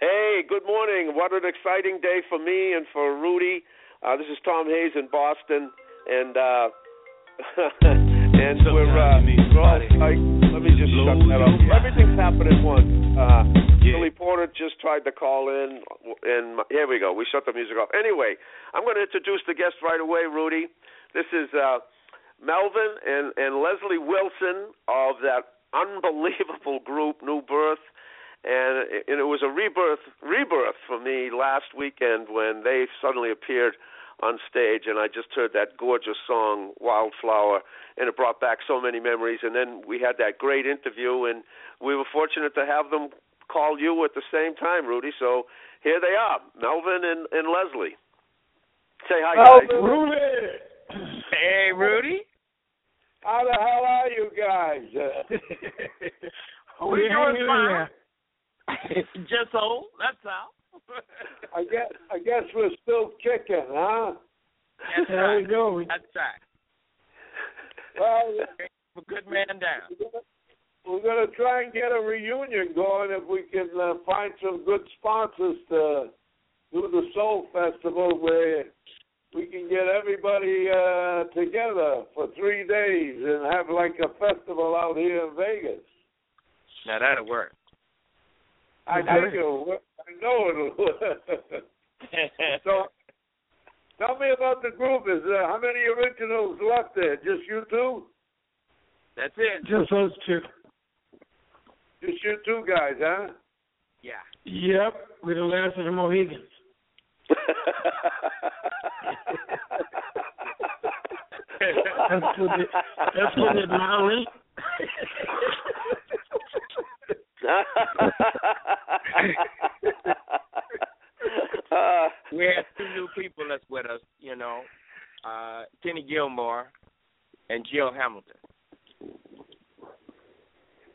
Hey, good morning. What an exciting day for me and for Rudy. Uh, this is Tom Hayes in Boston, and uh, and we're uh, we're all, I, let me just shut that up. Everything's happening at once. Uh, Billy Porter just tried to call in, and my, here we go. We shut the music off. Anyway, I'm going to introduce the guest right away, Rudy. This is uh, Melvin and and Leslie Wilson of that unbelievable group New Birth and it, and it was a rebirth rebirth for me last weekend when they suddenly appeared on stage and I just heard that gorgeous song Wildflower and it brought back so many memories. And then we had that great interview and we were fortunate to have them call you at the same time Rudy. So here they are Melvin and, and Leslie. Say hi guys. Rudy. Hey Rudy. How the hell are you guys? We doing fine just old. That's all. I guess I guess we're still kicking, huh? That's there right. we go. That's right. Well, A good man down. we're gonna try and get a reunion going if we can uh, find some good sponsors to do the Soul Festival where we can get everybody uh together for three days and have like a festival out here in Vegas. Now that'll work. I think it'll work. I know it'll work. so, tell me about the group. Is there how many originals left there? Just you two? That's it. Just those two. Just you two guys, huh? Yeah. Yep, we're the last of the Mohegans. That's what it, that's what it mildly. uh, we have two new people that's with us, you know, uh, Kenny Gilmore and Jill Hamilton.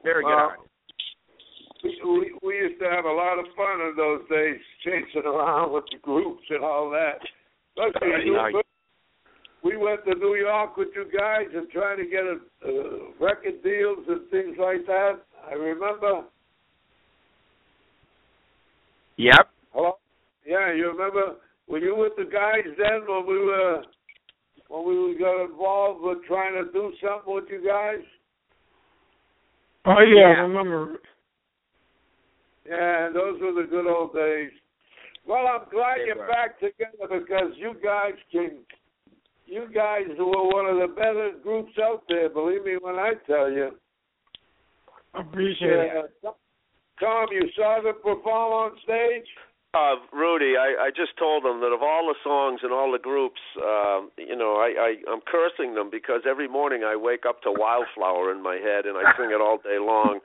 Very good Well, artist. We, we we used to have a lot of fun in those days, chasing around with the groups and all that. Especially Yeah. you- we went to New York with you guys and trying to get a, uh, record deals and things like that. I remember. Yep. Hello. Yeah, you remember? Were you with the guys then when we were when we got involved with trying to do something with you guys? Oh yeah, Yeah. I remember. Yeah, those were the good old days. Well, I'm glad They you're were. back together because you guys can. You guys were one of the better groups out there. Believe me when I tell you. Appreciate it. Yeah. Tom, you saw them perform on stage. Uh, Rudy, I, I just told them that of all the songs and all the groups, um, you know, I, I I'm cursing them because every morning I wake up to Wildflower in my head and I sing it all day long.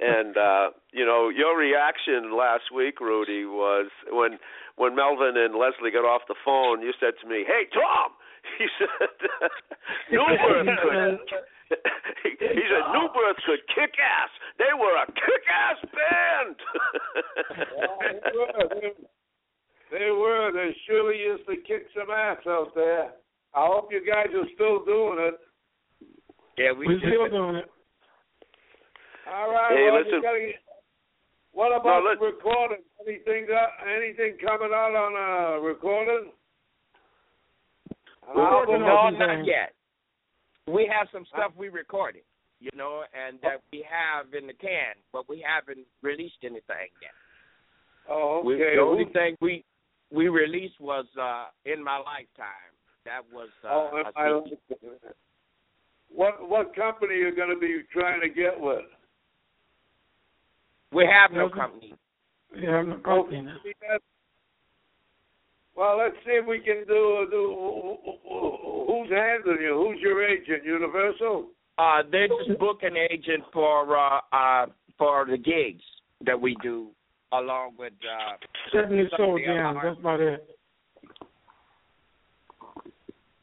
And uh, you know, your reaction last week, Rudy, was when when Melvin and Leslie got off the phone. You said to me, "Hey, Tom," he said, "New Birth could." He said, New Birth could kick ass. They were a kick-ass band." Well, they were. They were. They surely used to kick some ass out there. I hope you guys are still doing it. Yeah, we We're still doing it. All right. Hey, well, listen. You gotta what about No, the recording? Anything got, anything coming out on uh recording? We're working album? No, on not yet. We have some stuff we recorded, you know, and that we have in the can, but we haven't released anything yet. Oh, We, okay. the only thing we we released was uh in my lifetime. That was uh, oh, a I CD. What what company are you going to be trying to get with? we have no company. We have no company now. Well, let's see if we can do do. Who's handling you? Who's your agent? Universal. Uh, they're just booking agent for uh, uh, for the gigs that we do, along with uh, Seventy some of soul the other jams. That's about it.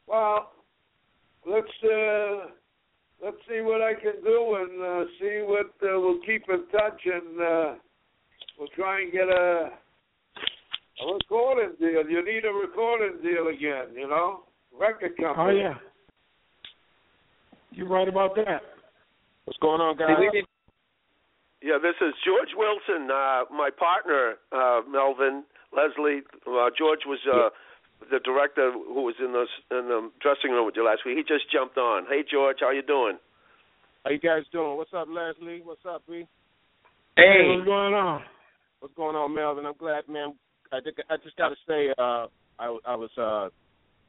Well, let's uh, let's see what I can do and uh, see what uh, we'll keep in touch and uh, we'll try and get a a recording deal. You need a recording deal again, you know, record company. Oh yeah. You're right about that. What's going on, guys? Yeah, this is George Wilson, uh, my partner, uh, Melvin Leslie. Uh, George was uh, the director who was in the in the dressing room with you last week. He just jumped on. Hey, George, how you doing? How you guys doing? What's up, Leslie? What's up, B? Hey, what's going on? What's going on, Melvin? I'm glad, man. I think I just got to say, uh, I, I was uh,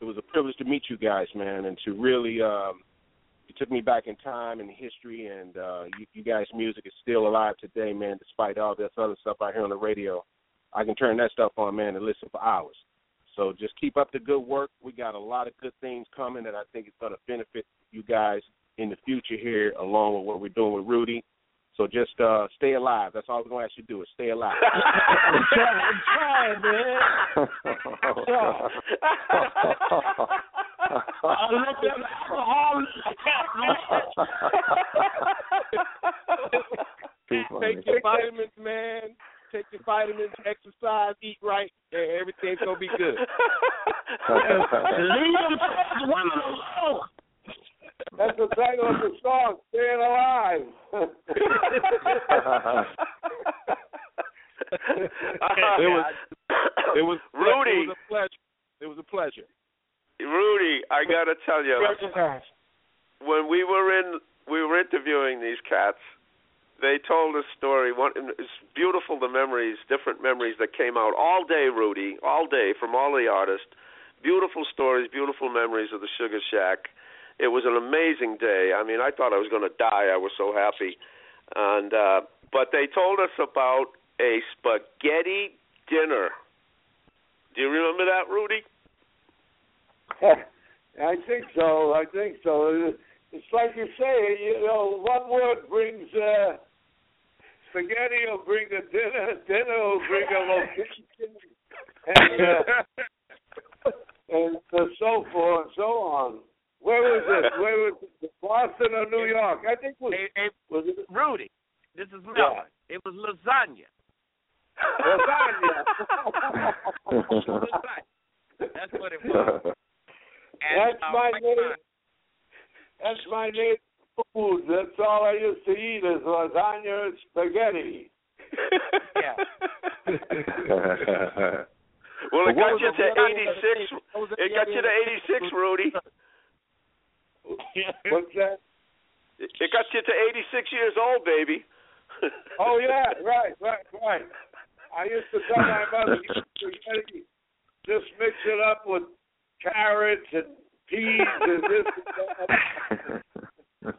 it was a privilege to meet you guys, man, and to really um, you took me back in time and history, and uh, you, you guys' music is still alive today, man. Despite all this other stuff I hear on the radio, I can turn that stuff on, man, and listen for hours. So just keep up the good work. We got a lot of good things coming that I think is going to benefit you guys in the future here, along with what we're doing with Rudy. So just uh, stay alive. That's all we're going to ask you to do is stay alive. I'm trying, I'm trying, man. I looked at alcohol. Take your vitamins, man. Take your vitamins, exercise, eat right, and everything's gonna be good. Leave them feds women alone. That's the title of the song, Staying Alive. it was it was Rudy. It was a pleasure. It was a pleasure. Rudy, I got to tell you, when we were in we were interviewing these cats, they told a story. One, it's beautiful the memories, different memories that came out all day. Rudy, all day from all the artists. Beautiful stories, beautiful memories of the Sugar Shack. It was an amazing day. I mean, I thought I was going to die. I was so happy. And uh but they told us about a spaghetti dinner. Do you remember that, Rudy? I think so. I think so. It's like you say, you know, one word brings uh, spaghetti will bring a dinner, dinner will bring a location, and uh, and so forth and so on. Where was it? Where was it? Boston or New York? I think it was. It, it, was it Rudy, this is Melvin. It was lasagna. lasagna? That's what it was. And, That's uh, my Mike native. Stein- That's my native food. That's all I used to eat is lasagna and spaghetti. Yeah. Well, it got you to 86. the- what was the It got you to 86, Rudy. What's that? It it got you to 86 years old, baby. Oh yeah, right, right, right. I used to tell my mother, "You spaghetti, just mix it up with carrots and peas and this and that.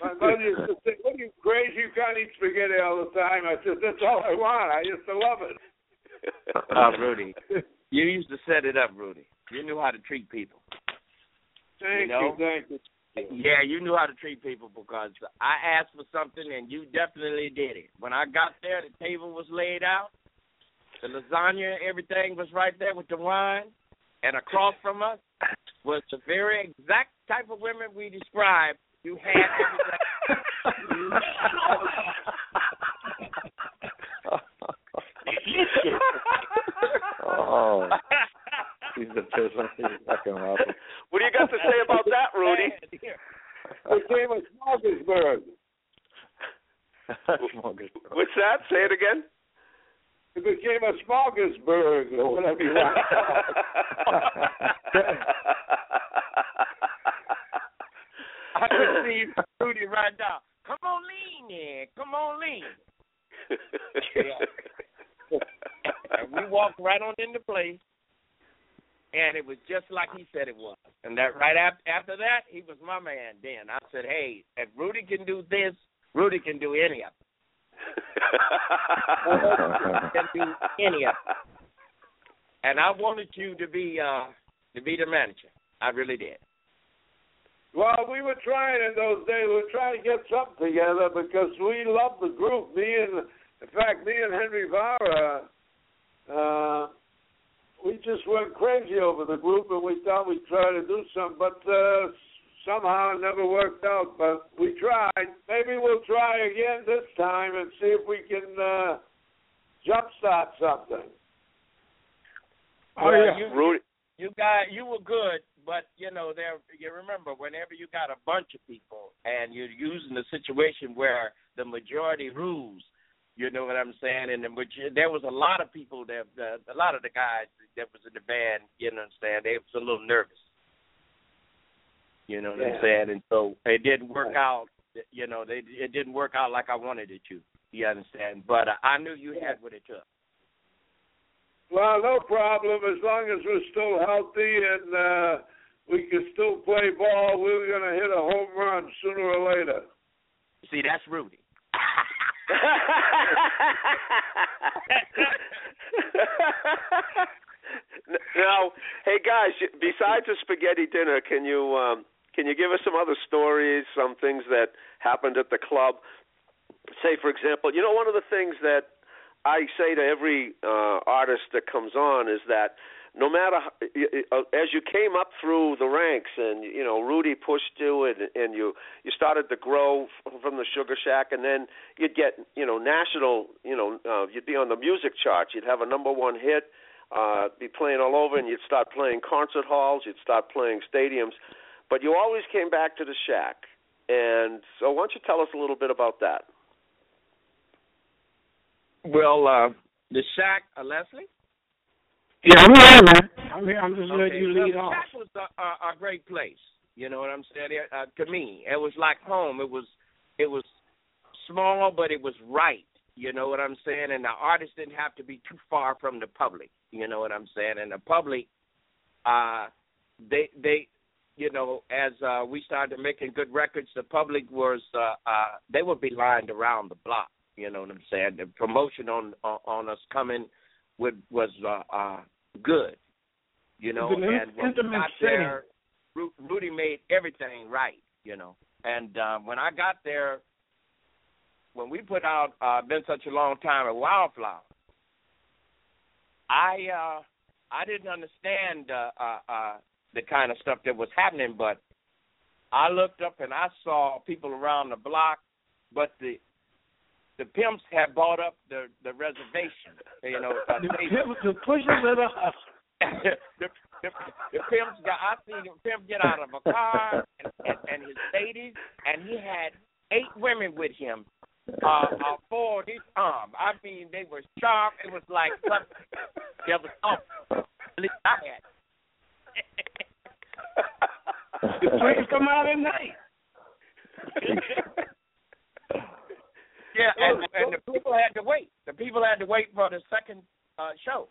My mother used to say, "What are you crazy? You can't eat spaghetti all the time." I said, "That's all I want. I used to love it." Uh, Rudy, you used to set it up, Rudy. You knew how to treat people. Thank You know? you, thank you. Yeah, you knew how to treat people because I asked for something and you definitely did it. When I got there, the table was laid out, the lasagna, everything was right there with the wine, and across from us was the very exact type of women we described. You had everything. oh, he's the person. He's fucking awesome. What do you got to say about that, Rudy? Became a smorgasbord. What's that? Say it again. It became a smorgasbord or whatever you want. I could see Rudy right now. Come on, lean in. Come on, lean. and we walked right on into place, and it was just like he said it was. And that right after after that, he was my man. Then I said, "Hey, if Rudy can do this, Rudy can do any of it. can do any of it." And I wanted you to be uh to be the manager. I really did. Well, we were trying in those days. We were trying to get something together because we love the group. Me and, in fact, me and Henry Vara, uh, we just went crazy over the group, and we thought we'd try to do something, but uh, somehow it never worked out. But we tried. Maybe we'll try again this time and see if we can uh, jumpstart something. Oh well, yeah, you, Rudy. You got you were good, but you know there. You remember whenever you got a bunch of people and you're using a situation where the majority rules. You know what I'm saying? And which there was a lot of people that uh, a lot of the guys that was in the band. You know what I'm saying? They was a little nervous. You know what yeah. I'm saying? And so it didn't work out. You know, they it didn't work out like I wanted it to. You understand? But uh, I knew you had what it took. Well, no problem. As long as we're still healthy and uh, we can still play ball, we're going to hit a home run sooner or later. See, that's Rudy. now, hey guys, besides the spaghetti dinner, can you um, can you give us some other stories, some things that happened at the club? Say, for example, you know, one of the things that I say to every uh, artist that comes on is that no matter uh, as you came up through the ranks and you know Rudy pushed you and and you you started to grow from the Sugar Shack and then you'd get you know national you know uh, you'd be on the music charts. You'd have a number one hit uh be playing all over and you'd start playing concert halls you'd start playing stadiums. But you always came back to the Shack. And so why don't you tell us a little bit about that? Well, uh, the Shack, uh, Leslie. Yeah, I'm here, man. I'm here. I'm just okay. letting you lead well, off. Shack was a, a, a great place. You know what I'm saying? Uh, to me, it was like home. It was, it was small, but it was right. You know what I'm saying? And the artist didn't have to be too far from the public. You know what I'm saying? And the public, uh, they they, you know, as uh, we started making good records, the public was uh, uh, they would be lined around the block. You know what I'm saying? The promotion on on, on us coming with was uh, uh good. You know, and when we got there, Rudy made everything right. You know, and uh, when I got there, when we put out uh, "Been Such a Long Time" at Wildflower, I uh, I didn't understand uh, uh, uh, the kind of stuff that was happening, but I looked up and I saw people around the block, but the the pimps had bought up the the reservation. You know, uh, the, pimps, the pushers of the the, the, the pimps got. I seen the pimp get out of a car and, and, and his ladies, and he had eight women with him. Uh, uh, four each arm. I mean, they were sharp. It was like something. There was something. At least I had. the players come out at night. Yeah, and, and the people had to wait. The people had to wait for the second uh, show.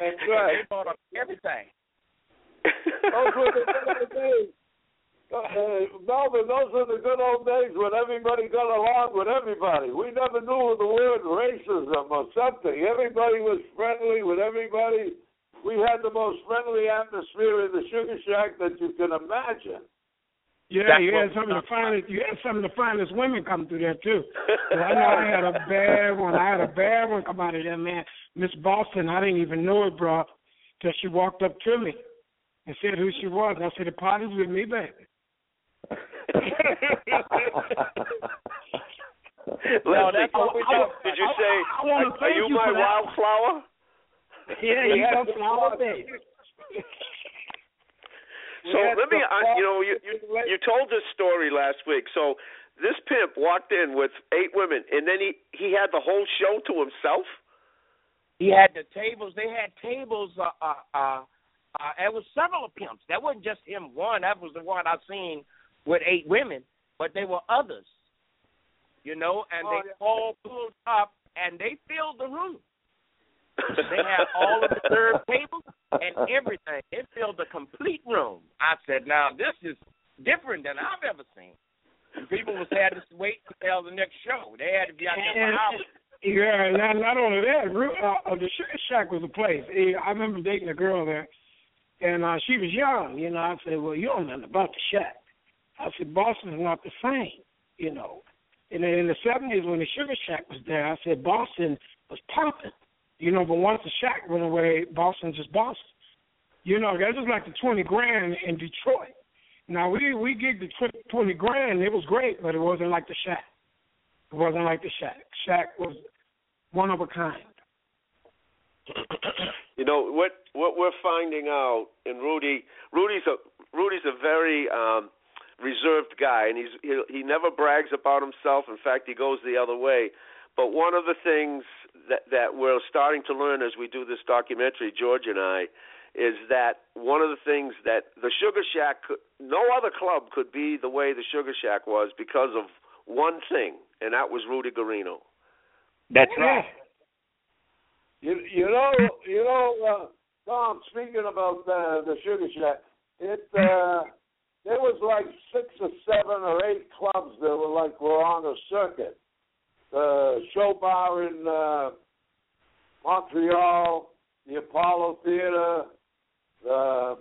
That's right. They bought up everything. those were the good old days. Uh, Melvin, those were the good old days when everybody got along with everybody. We never knew the word racism or something. Everybody was friendly with everybody. We had the most friendly atmosphere in the Sugar Shack that you can imagine. Yeah, That's you had some of the finest. You had some of the finest women come through there too. I know I had a bad one. I had a bad one come out of there, man. Miss Boston. I didn't even know it, bro, till she walked up to me and said who she was. I said the party's with me, baby. no, that's what we talk. Did you say? I, I, I are you, you my wildflower? Yeah, you got flower baby. So let me, uh, you know, you, you you told this story last week. So this pimp walked in with eight women, and then he he had the whole show to himself. He had the tables. They had tables. Uh, uh, uh, uh, it was several pimps. That wasn't just him one. That was the one I seen with eight women, but there were others. You know, and oh, they yeah. all pulled up and they filled the room. They had all of the third tables and everything. It filled the complete room. I said, now this is different than I've ever seen. People was had to wait until the next show. They had to be out there for hours. Yeah, not, not only that, uh, the Sugar Shack was a place. I remember dating a girl there, And uh, she was young, you know. I said, "Well, you don't know nothing about the shack." I said, "Boston's not the same, you know." And in the seventies, when the Sugar Shack was there, I said Boston was popping, you know. But once the Shack went away, Boston's just Boston. You know, that was like the twenty grand in Detroit. Now we we gigged the twenty grand. It was great, but it wasn't like the Shack. It wasn't like the Shack. Shack was one of a kind. You know what what we're finding out, and Rudy Rudy's a Rudy's a very um, reserved guy, and he's he, he never brags about himself. In fact, he goes the other way. But one of the things that that we're starting to learn as we do this documentary, George and I, is that one of the things that the Sugar Shack, could, no other club could be the way the Sugar Shack was because of one thing, and that was Rudy Guarino. That's right. You you know you know uh, Tom. Speaking about uh, the Sugar Shack, it uh, there was like six or seven or eight clubs that were like were on the circuit. The show bar in uh, Montreal, the Apollo Theater, the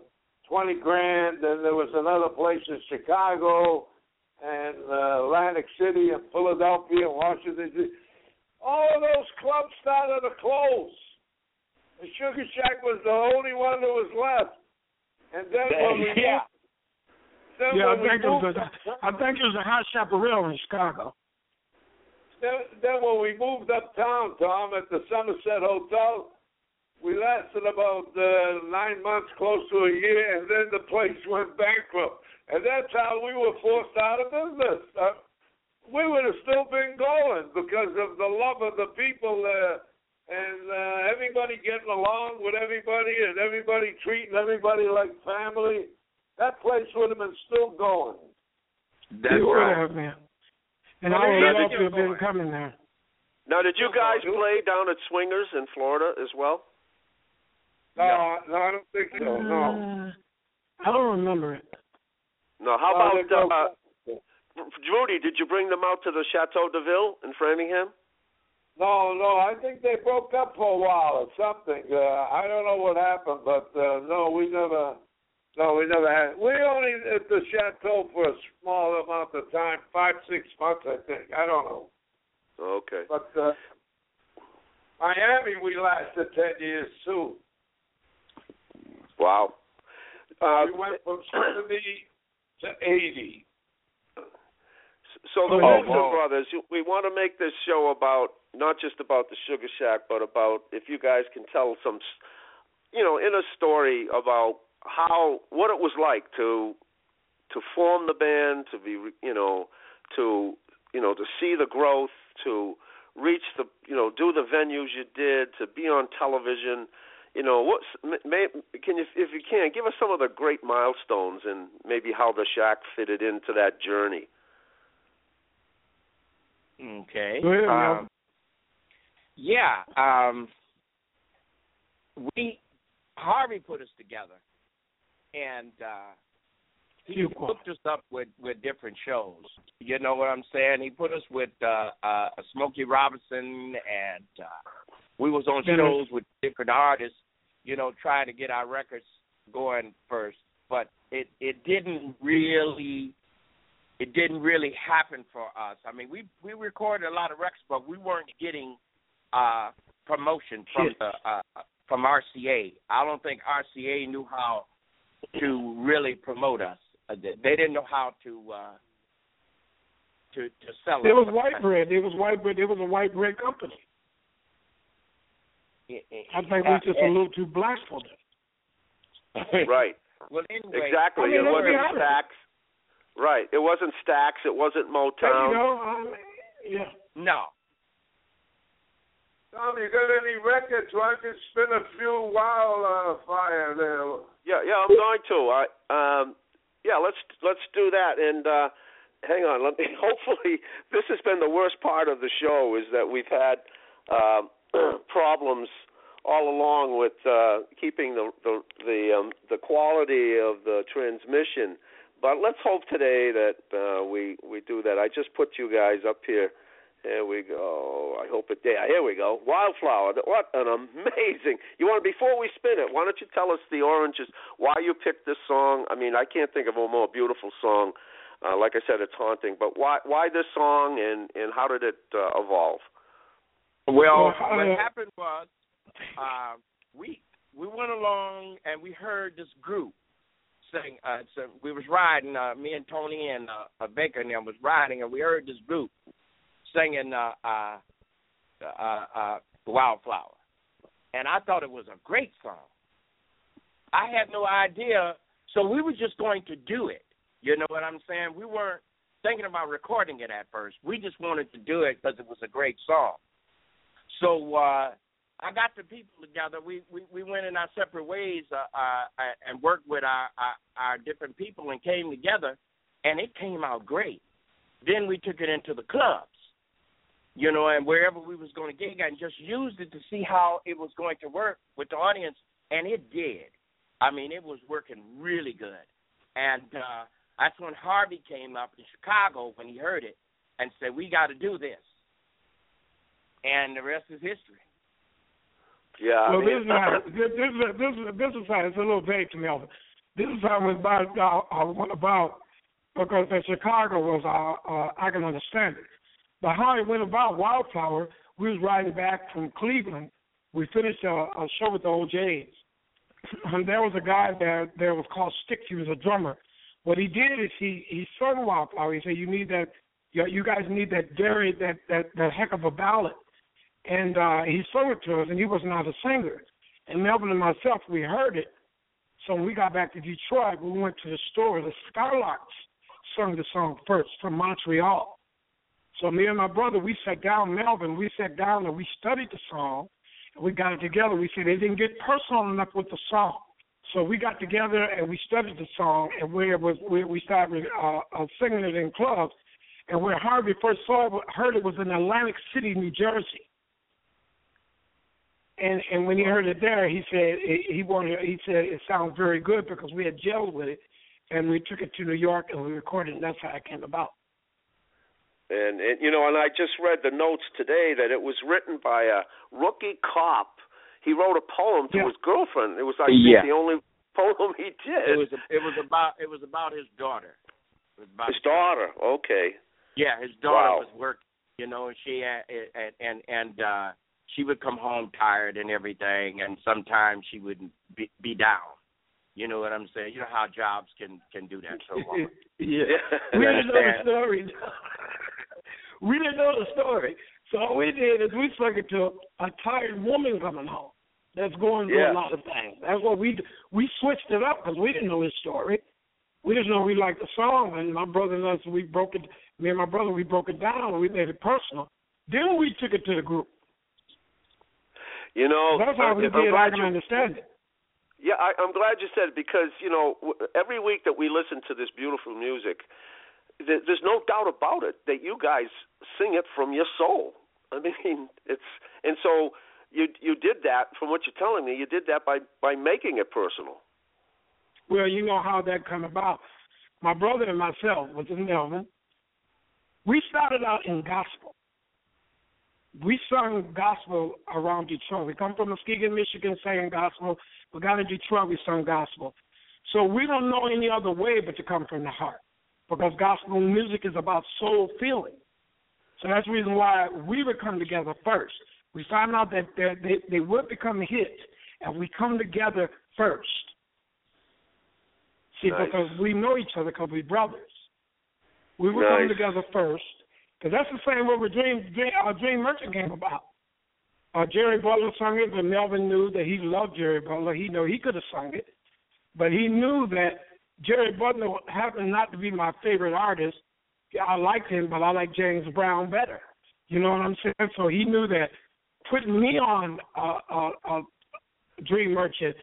Twenty Grand. Then there was another place in Chicago and uh, Atlantic City and Philadelphia and Washington. All of those clubs started to close. The Sugar Shack was the only one that was left. And then when we yeah. yeah, I think it was a, I think it was a hot chaparral in Chicago. Then, then when we moved uptown, Tom, at the Somerset Hotel, we lasted about uh, nine months, close to a year, and then the place went bankrupt. And that's how we were forced out of business. Uh, we would have still been going because of the love of the people there and uh, everybody getting along with everybody and everybody treating everybody like family. That place would have been still going. That's right. have been. And Well, I would love you to have been coming there. Now, did you guys play down at Swingers in Florida as well? No, no, I don't think so. No. Uh, I don't remember it. No. How No, they about broke uh, Rudy? Did you bring them out to the Chateau de Ville in Framingham? No, no, I think they broke up for a while or something. Uh, I don't know what happened, but uh, no, we never, no, we never had. We only at the chateau for a small amount of time, five, six months, I think. I don't know, Okay. but uh, Miami, we lasted ten years too. Wow. Uh, we went from seventy to eighty. So the Oh, Wilson wow. brothers, we want to make this show about not just about the Sugar Shack, but about if you guys can tell some, you know, in a story about how what it was like to to form the band, to be, you know, to you know, to see the growth, to reach the, you know, do the venues you did, to be on television. You know, what's may, can you, if you can, give us some of the great milestones and maybe how the Shack fitted into that journey. Okay. Ahead, Um, yeah. Um, we Harvey put us together, and uh, he hooked us up with with different shows. You know what I'm saying? He put us with uh, uh, Smokey Robinson, and uh, we was on shows with different artists. You know, trying to get our records going first, but it it didn't really it didn't really happen for us. I mean, we we recorded a lot of records, but we weren't getting uh promotion from the uh from RCA. I don't think RCA knew how to really promote us. Uh, they- They didn't know how to uh to to sell It us. was white bread. It was white bread. It was a white bread company. I think we Uh, were just a little too black for them. Right. Well, anyway, Exactly. I mean, it wasn't honest. Stax. Right. It wasn't Stax. It wasn't But, Motown. you know, um, yeah. No. Tom, you got any records? Why don't you spin a few wildfire there? Yeah, yeah, I'm going to. I um yeah, let's let's do that and uh hang on, let me hopefully this has been the worst part of the show is that we've had um problems all along with uh keeping the the the um the quality of the transmission. But let's hope today that uh we we do that. I just put you guys up here Here we go. I hope it did. Here we go. Wildflower. What an amazing. You want before we spin it? Why don't you tell us the oranges? Why you picked this song? I mean, I can't think of a more beautiful song. Uh, like I said, it's haunting. But why why this song and and how did it uh, evolve? Well, what happened was uh, we we went along and we heard this group sing. Uh, so we was riding. Uh, me and Tony and uh, uh, Baker and them was riding, and we heard this group singing uh, uh, uh, uh, "Wildflower," and I thought it was a great song. I had no idea, so we were just going to do it. You know what I'm saying? We weren't thinking about recording it at first. We just wanted to do it because it was a great song. So uh, I got the people together. We we, we went in our separate ways uh, uh, and worked with our, our our different people and came together, and it came out great. Then we took it into the clubs, you know, and wherever we was going to gig and just used it to see how it was going to work with the audience, and it did. I mean, it was working really good, and uh, that's when Harvey came up in Chicago when he heard it and said, "We got to do this," and the rest is history. Yeah. Well, I mean, this is how this this is this is this is how it's a little vague to me. Elvis. This is how it was about I went about because in Chicago was uh, uh, I can understand it, but how it went about Wildflower, we was riding back from Cleveland. We finished a, a show with the O'Jays, and there was a guy there. There was called Stick. He was a drummer. What he did is he he sung Wildflower. He said, "You need that. You, you guys need that Gary that that that heck of a ballad." and uh, he sung it to us, and he was not a singer. And Melvin and myself, we heard it. So when we got back to Detroit, we went to the store. The Skylarks sung the song first from Montreal. So me and my brother, we sat down, Melvin, we sat down and we studied the song. And we got it together. We said it didn't get personal enough with the song. So we got together and we studied the song, and where was, where we started uh, uh, singing it in clubs. And where Harvey first saw it, heard it was in Atlantic City, New Jersey and and when he heard it there, he said he wanted. He said it sounds very good because we had gelled with it, and we took it to New York and we recorded. and That's how it came about. And, and you know, and I just read the notes today that it was written by a rookie cop. He wrote a poem to Yeah. his girlfriend. It was I Yeah. think the only poem he did. It was it was about it was about his daughter. About his daughter. Okay. Yeah, his daughter Wow. was working, you know, and she had, and and and uh she would come home tired and everything, and sometimes she would be, be down. You know what I'm saying? You know how jobs can can do that to a woman. yeah. We didn't know the story. We didn't know the story. So all we did is we stuck it to a tired woman coming home that's going through Yeah. a lot of things. That's what we we switched it up because we didn't know his story. We just know we liked the song, and my brother and us we broke it. Me and my brother we broke it down and we made it personal. Then we took it to the group. You know, That's how we I'm did. I can you- understand it. Yeah, I, I'm glad you said it because you know every week that we listen to this beautiful music, there's no doubt about it that you guys sing it from your soul. I mean, it's and so you you did that from what you're telling me. You did that by by making it personal. Well, you know how that come about. My brother and myself was in Melvin. We started out in gospel. We sung gospel around Detroit. We come from Muskegon, Michigan, singing gospel. We got to Detroit, we sung gospel. So we don't know any other way but to come from the heart, because gospel music is about soul feeling. So that's the reason why we would come together first. We find out that they, they, they would become hits, and we come together first. See, Nice. because we know each other because we're brothers. We would come together first, because that's the same way with Dream, Dream, uh, Dream Merchant came about. Uh, Jerry Butler sung it, but Melvin knew that he loved Jerry Butler. He knew he could have sung it, but he knew that Jerry Butler happened not to be my favorite artist. I liked him, but I like James Brown better. You know what I'm saying? So he knew that putting me on uh, uh, uh, Dream Merchant,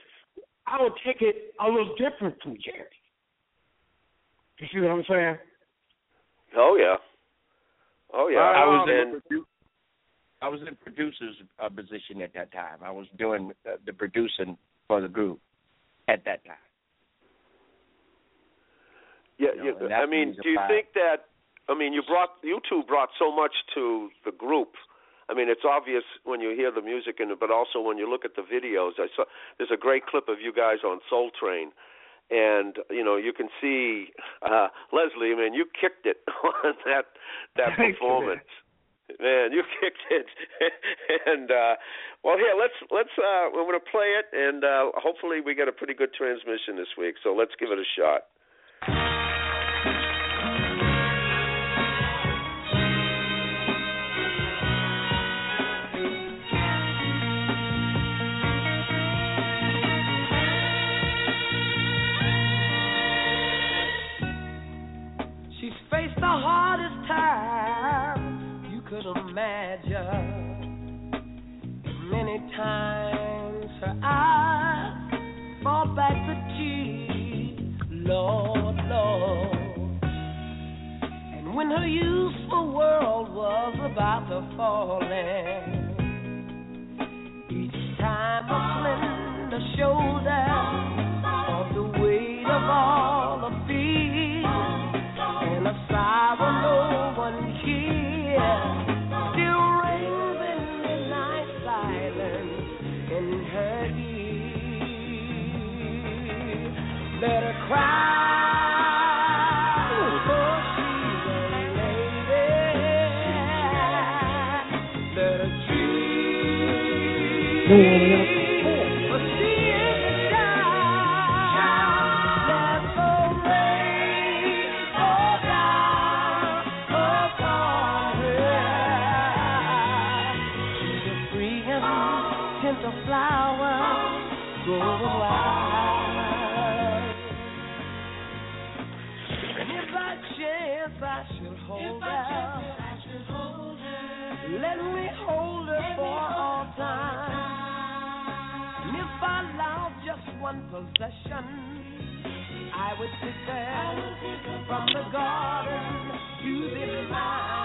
I would take it a little different from Jerry. You see what I'm saying? Oh yeah, oh yeah. I was in produ- I was in producer's uh, position at that time. I was doing uh, the producing for the group at that time. Yeah, You know, you- I mean, do you think that I mean, you brought you two brought so much to the group. I mean, it's obvious when you hear the music, and but also when you look at the videos. I saw there's a great clip of you guys on Soul Train, and you know you can see uh, Leslie. I mean, you kicked it on that that performance. Man, you kicked it, and uh well, here let's let's. uh We're to play it, and uh hopefully we get a pretty good transmission this week. So let's give it a shot. Times her eyes fall back to tears, Lord, Lord. And when her useful world was about to fall in, each time a slender shoulder dream. One possession, I would pick her from the garden to the mine.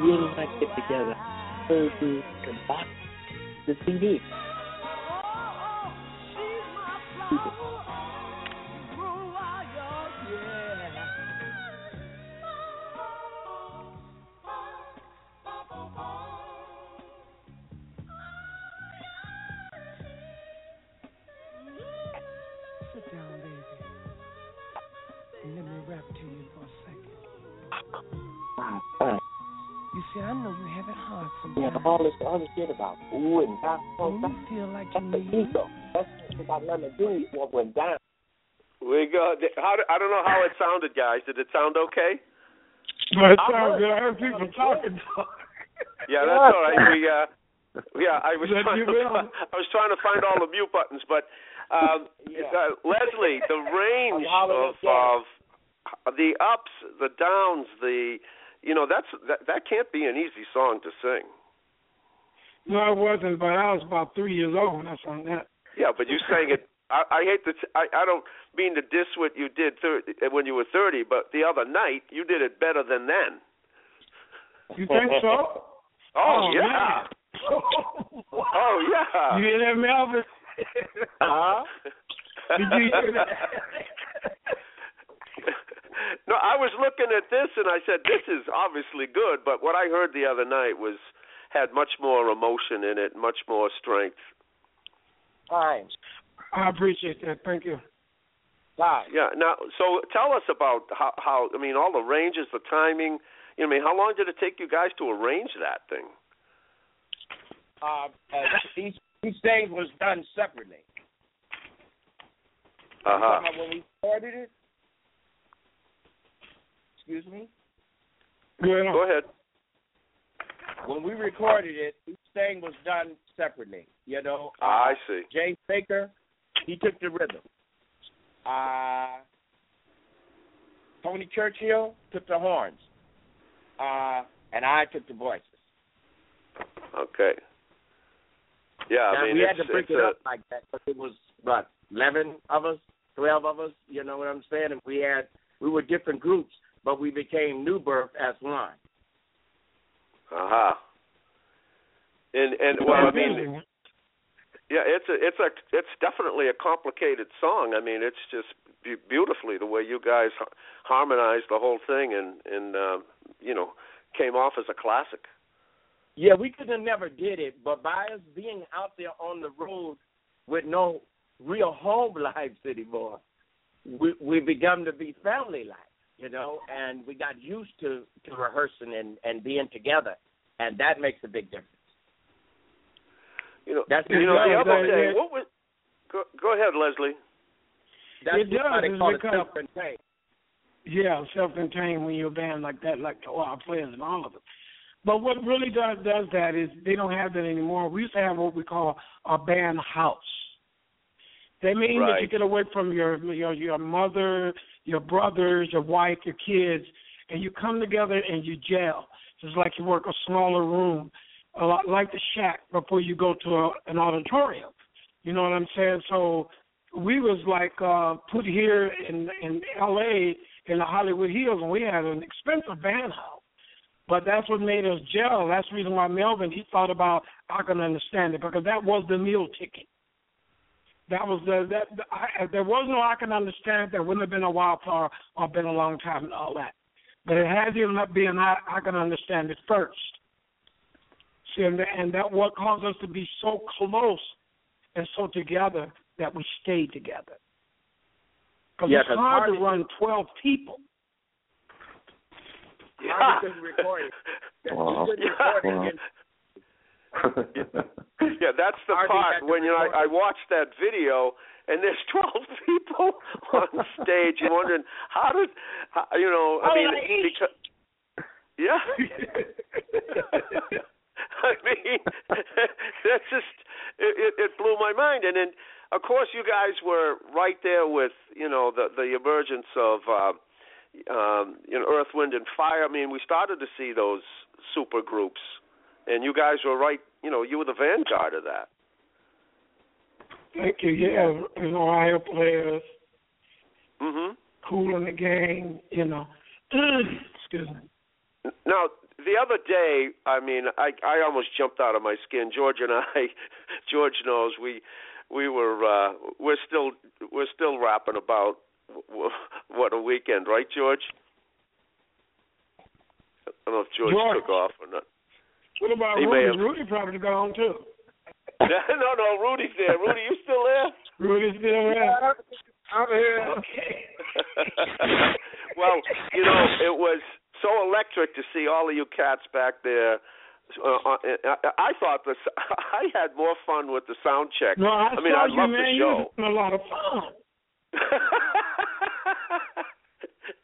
Really might get together. So we can box the CD. Ooh and down. When you feel like That's the need ego. That's got nothing to do with what went down. We go. How I don't know how it sounded, guys. Did it sound okay? But it sounds good. I heard people talking. Yeah, that's all right. We uh, yeah, I was trying to. I was trying to find all the mute buttons, but um, uh, Leslie, the range of of the ups, the downs, the you know that's that that can't be an easy song to sing. No, it wasn't, but I was about three years old when I sung that. Yeah, but you sang it. I, I hate to. T- I, I don't mean to diss what you did thir- when you were thirty, but the other night you did it better than then. You think so? Oh, Oh, yeah. oh yeah. You hear that, Melvin? Huh? Did you hear that? no, I was looking at this and I said, "This is obviously good," but what I heard the other night was had much more emotion in it, much more strength. Fine. I appreciate that. Thank you. Fine. Yeah. Now, so tell us about how, how I mean, all the ranges, the timing. You know, I mean, how long did it take you guys to arrange that thing? Uh, uh, these these things was done separately. Uh huh. When we recorded it. Excuse me. Go ahead. When we recorded it, each thing was done separately. You know. Uh, I see. James Baker, he took the rhythm. Uh, Tony Churchill took the horns. Uh, and I took the voices. Okay. Yeah, now, I mean, we it's, had to break it a, up like that, but it was what eleven of us, twelve of us. You know what I'm saying? And we had we were different groups, but we became New Birth as one. Uh-huh. And and well, I mean, yeah, it's a it's a it's definitely a complicated song. I mean, it's just beautifully the way you guys harmonized the whole thing and and um, you know came off as a classic. Yeah, we could have never did it, but by us being out there on the road with no real home lives anymore, we we begun to be family like, you know, and we got used to to rehearsing and and being together, and that makes a big difference. You know, That's you know the because other they- day. What was? Go, go ahead, Leslie. That's It why does, they it's call it because- self-contained. Yeah, self-contained when you're a band like that, like the Wild Players and all of them. But what really does does that is they don't have that anymore. We used to have what we call a band house. That means that you get away from your your your mother, your brothers, your wife, your kids, and you come together and you gel. It's like you work a smaller room, a lot like the shack before you go to a, an auditorium. You know what I'm saying? So we was like uh put here in in LA in the Hollywood Hills and we had an expensive band house. But that's what made us gel. That's the reason why Melvin he thought about I can understand it because that was the meal ticket. That was the that the, I, there was no I can understand there wouldn't have been a wildflower or been a long time and all that. But it had to end up being I, I can understand it first. See, and, and that what caused us to be so close and so together that we stayed together. Because Yeah, it's 'cause hard Harvey- to run twelve people. Harvey couldn't record it. Wow. He couldn't record it. Yeah, that's the part when you know I, I watched that video and there's 12 people on stage. You're wondering how did how, you know? I How mean, I because yeah. I mean, that's just it, it, it blew my mind. And then, of course, you guys were right there with you know the the emergence of uh, um, you know Earth, Wind, and Fire. I mean, we started to see those super groups, and you guys were right. You know, you were the vanguard of that. Thank you. Yeah, you know, Ohio players, mm-hmm. cool in the game. You know, excuse me. Now, the other day, I mean, I I almost jumped out of my skin. George and I, George knows we we were uh we're still we're still rapping about what a weekend, right, George? I don't know if George, George. took off or not. What about He Rudy? Rudy probably gone too. no, no, Rudy's there. Rudy, you still there? Rudy's still there. I'm here. Okay. well, you know, it was so electric to see all of you cats back there. Uh, uh, I I thought this. I had more fun with the sound check. No, I, mean, saw I you, love man. the You show. was having a lot of fun.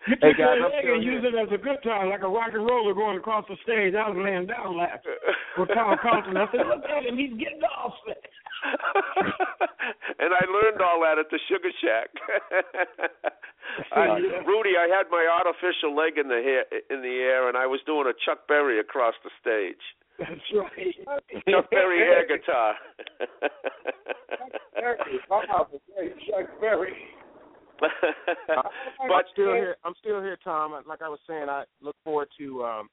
You Hey, guys, I'm still used it as a good time, like a rock and roller going across the stage. I was laying down laughing with Carl Carlton. I said, look at him, he's getting off. and I learned all that at the Sugar Shack. I, Rudy, I had my artificial leg in the hair, in the air, and I was doing a Chuck Berry across the stage. That's right. Chuck Berry air guitar. Chuck Berry. Chuck Berry. but I'm still here. I'm still here, Tom. Like I was saying, I look forward to um,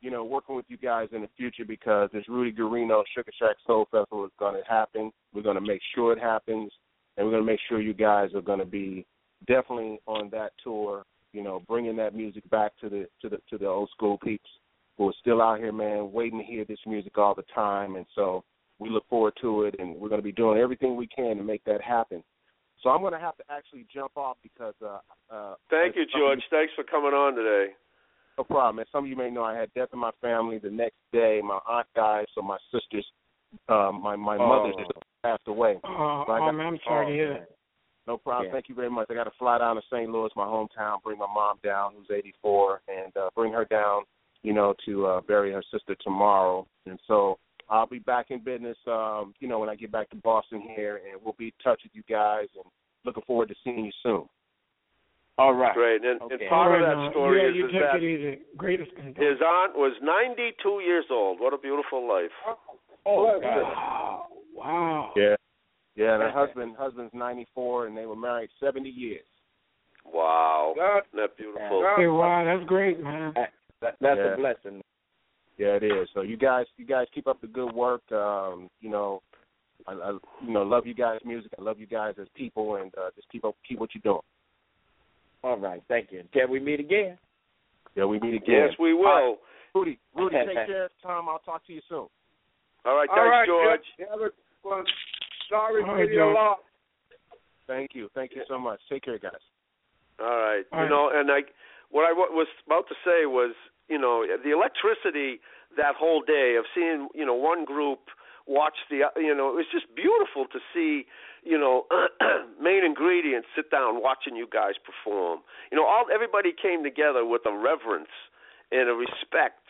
you know working with you guys in the future because this Rudy Guarino Sugar Shack Soul Festival is going to happen. We're going to make sure it happens, and we're going to make sure you guys are going to be definitely on that tour. You know, bringing that music back to the to the to the old school peeps who are still out here, man, waiting to hear this music all the time. And so we look forward to it, and we're going to be doing everything we can to make that happen. So I'm going to have to actually jump off because. Uh, uh, Thank you, George. Thanks for coming on today. No problem. As some of you may know, I had death in my family. The next day, my aunt died, so my sister's, um, my my Oh. mother just passed away. Oh, So I oh, got- man, I'm sorry to hear that. No problem. Yeah. Thank you very much. I got to fly down to St. Louis, my hometown, bring my mom down, who's 84, and uh, bring her down, you know, to uh, bury her sister tomorrow. And so I'll be back in business, um, you know, when I get back to Boston here, and we'll be in touch with you guys, and looking forward to seeing you soon. All right. Great. And, Okay. and part of that now. story yeah, is, you is take that it easy. Greatest his aunt was 92 years old. What a beautiful life. Oh, wow. Wow. Yeah. Yeah, and her husband husband's 94, and they were married 70 years. Wow. Isn't that beautiful? Hey, wow, that's great, man. That, that's Yeah. a blessing. Yeah, it is. So you guys, you guys keep up the good work. Um, you know, I, I you know love you guys' music. I love you guys as people, and uh, just keep up, keep what you're doing. All right. Thank you. Until we meet again. Yeah, we meet again. Yes, we will. All right. Rudy, Rudy, take care. Tom, I'll talk to you soon. All right, All thanks, right, George. Jeff, have a good one. Sorry All for your loss. Thank you, thank you so much. Take care, guys. All right. All you right. know, and I, what I was about to say was, you know, the electricity that whole day of seeing, you know, one group watch the, you know, it was just beautiful to see, you know, Main Ingredients sit down watching you guys perform. You know, all everybody came together with a reverence and a respect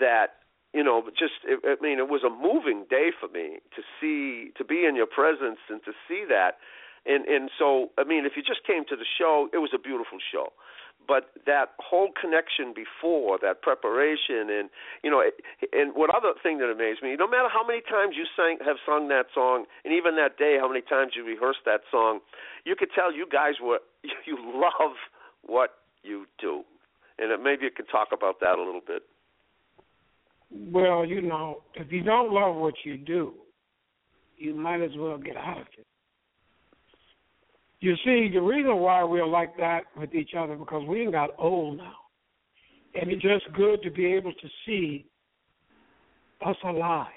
that you know, just it, I mean, it was a moving day for me to see to be in your presence and to see that. And and so I mean, if you just came to the show, it was a beautiful show. But that whole connection before that preparation and you know and what other thing that amazed me, no matter how many times you sang have sung that song, and even that day how many times you rehearsed that song, you could tell you guys were you love what you do. And maybe you could talk about that a little bit. Well, you know, if you don't love what you do, you might as well get out of it. You see, the reason why we're like that with each other because we got old now, and it's just good to be able to see us alive,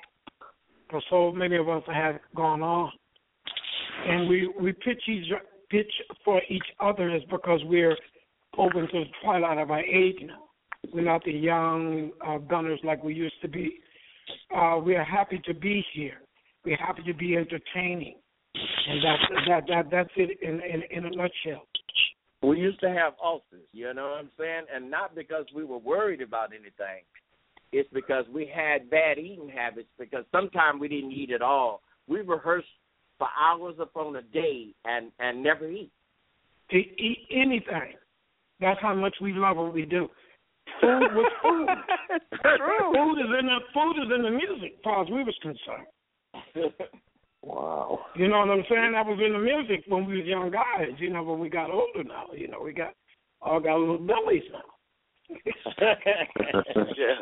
because so many of us have gone on, and we we pitch each pitch for each other is because we're open to the twilight of our age now. We're not the young uh, gunners like we used to be. Uh, we are happy to be here. We're happy to be entertaining, and that's that that that's it in in, in a nutshell. We used to have ulcers, you know what I'm saying? And not because we were worried about anything. It's because we had bad eating habits because sometimes we didn't eat at all. We rehearsed for hours upon a day and and never eat. To eat anything, that's how much we love what we do. Food was food. True. Food is in the food is in the music, as far as we was concerned. wow. You know what I'm saying? That was in the music when we was young guys. You know, when we got older now, you know, we got all got little bellies now. yeah.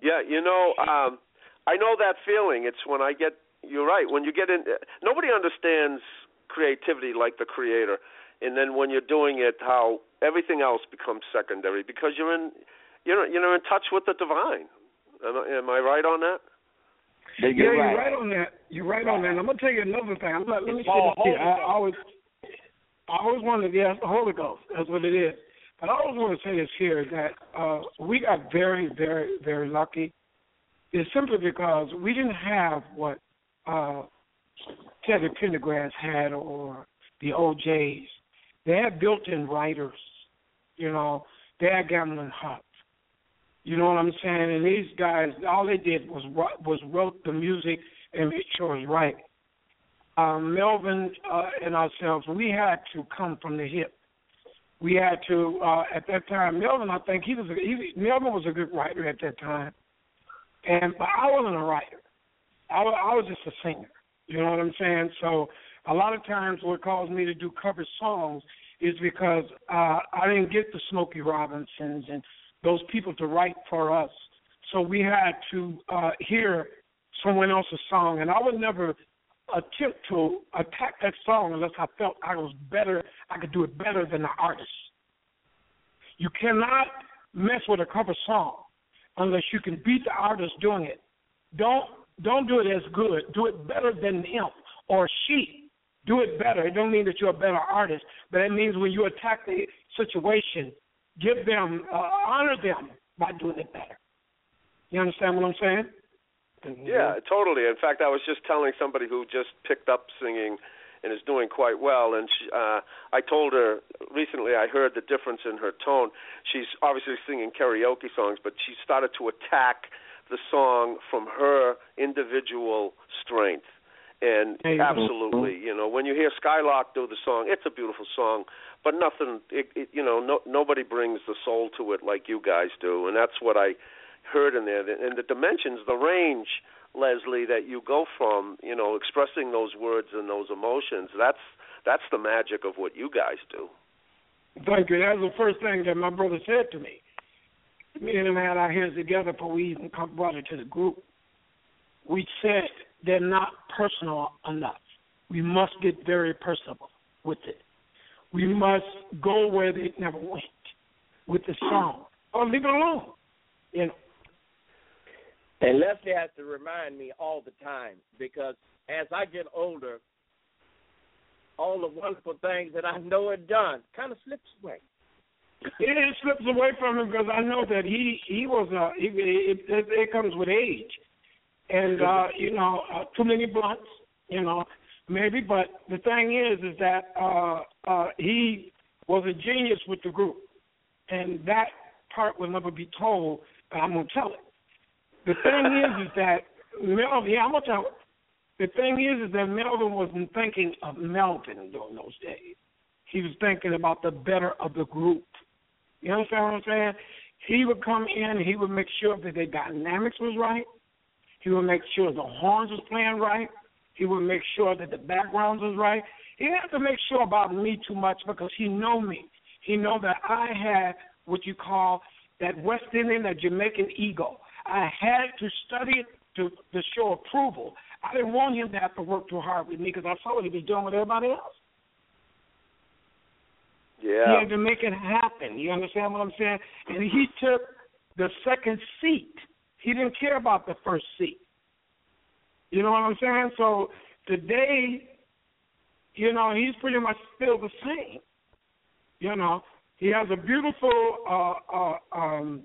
Yeah, you know, um I know that feeling. It's when I get you're right, when you get in nobody understands creativity like the creator. And then when you're doing it how everything else becomes secondary because you're in you're you're in touch with the divine. Am I, am I right on that? Yeah, you're right on that. You're right on that. And I'm gonna tell you another thing. I'm not, let me say all this here. I Holy always, I always wanted, yeah, the Holy Ghost. That's what it is. But I always want to say this here that uh, we got very, very, very lucky. It's simply because we didn't have what uh, Teddy Pendergrass had or the O'Jays. They had built-in writers. You know, they had Gamble and Huff. You know what I'm saying? And these guys, all they did was was wrote the music and make sure it's right. Um, Melvin uh, and ourselves, we had to come from the hip we had to uh, at that time. Melvin, I think he was a, he, Melvin was a good writer at that time, and but I wasn't a writer. I, I was just a singer. You know what I'm saying? So a lot of times, what caused me to do cover songs is because uh, I didn't get the Smokey Robinsons and those people to write for us. So we had to uh, hear someone else's song, and I would never attempt to attack that song unless I felt I was better, I could do it better than the artist. You cannot mess with a cover song unless you can beat the artist doing it. Don't don't do it as good. Do it better than him or she. Do it better. It don't mean that you're a better artist, but it means when you attack the situation, give them uh, honor them by doing it better. You understand what I'm saying? Mm-hmm. Yeah, totally. In fact, I was just telling somebody who just picked up singing and is doing quite well. And she, uh, I told her recently I heard the difference in her tone. She's obviously singing karaoke songs, but she started to attack the song from her individual strength. And absolutely, you know, when you hear Skylark do the song, it's a beautiful song, but nothing, it, it, you know, no, nobody brings the soul to it like you guys do, and that's what I heard in there. And the dimensions, the range, Leslie, that you go from, you know, expressing those words and those emotions. That's that's the magic of what you guys do. Thank you. That was the first thing that my brother said to me. Me and him had our hands together before we even brought it to the group. We said they're not personal enough. We must get very personal with it. We must go where they never went with the song, or leave it alone. You know, and Leslie has to remind me all the time because as I get older, all the wonderful things that I know are done kind of slips away. It, it slips away from him because I know that he he was uh he, it, it, it comes with age, and uh you know uh, too many blunts, you know maybe. But the thing is, is that uh uh he was a genius with the group, and that part will never be told. But I'm gonna tell it. The thing is, is that Melvin. Yeah, I'm gonna tell. it. The thing is, is that Melvin wasn't thinking of Melvin during those days. He was thinking about the better of the group. You understand what I'm saying? He would come in. He would make sure that the dynamics was right. He would make sure the horns was playing right. He would make sure that the backgrounds was right. He didn't have to make sure about me too much because he know me. He know that I had what you call that West Indian, that Jamaican ego. I had to study it to to show approval. I didn't want him to have to work too hard with me because I saw what he was doing with everybody else. Yeah. He had to make it happen. You understand what I'm saying? And he took the second seat. He didn't care about the first seat. You know what I'm saying? So today, you know, he's pretty much still the same. You know, he has a beautiful uh, uh, um,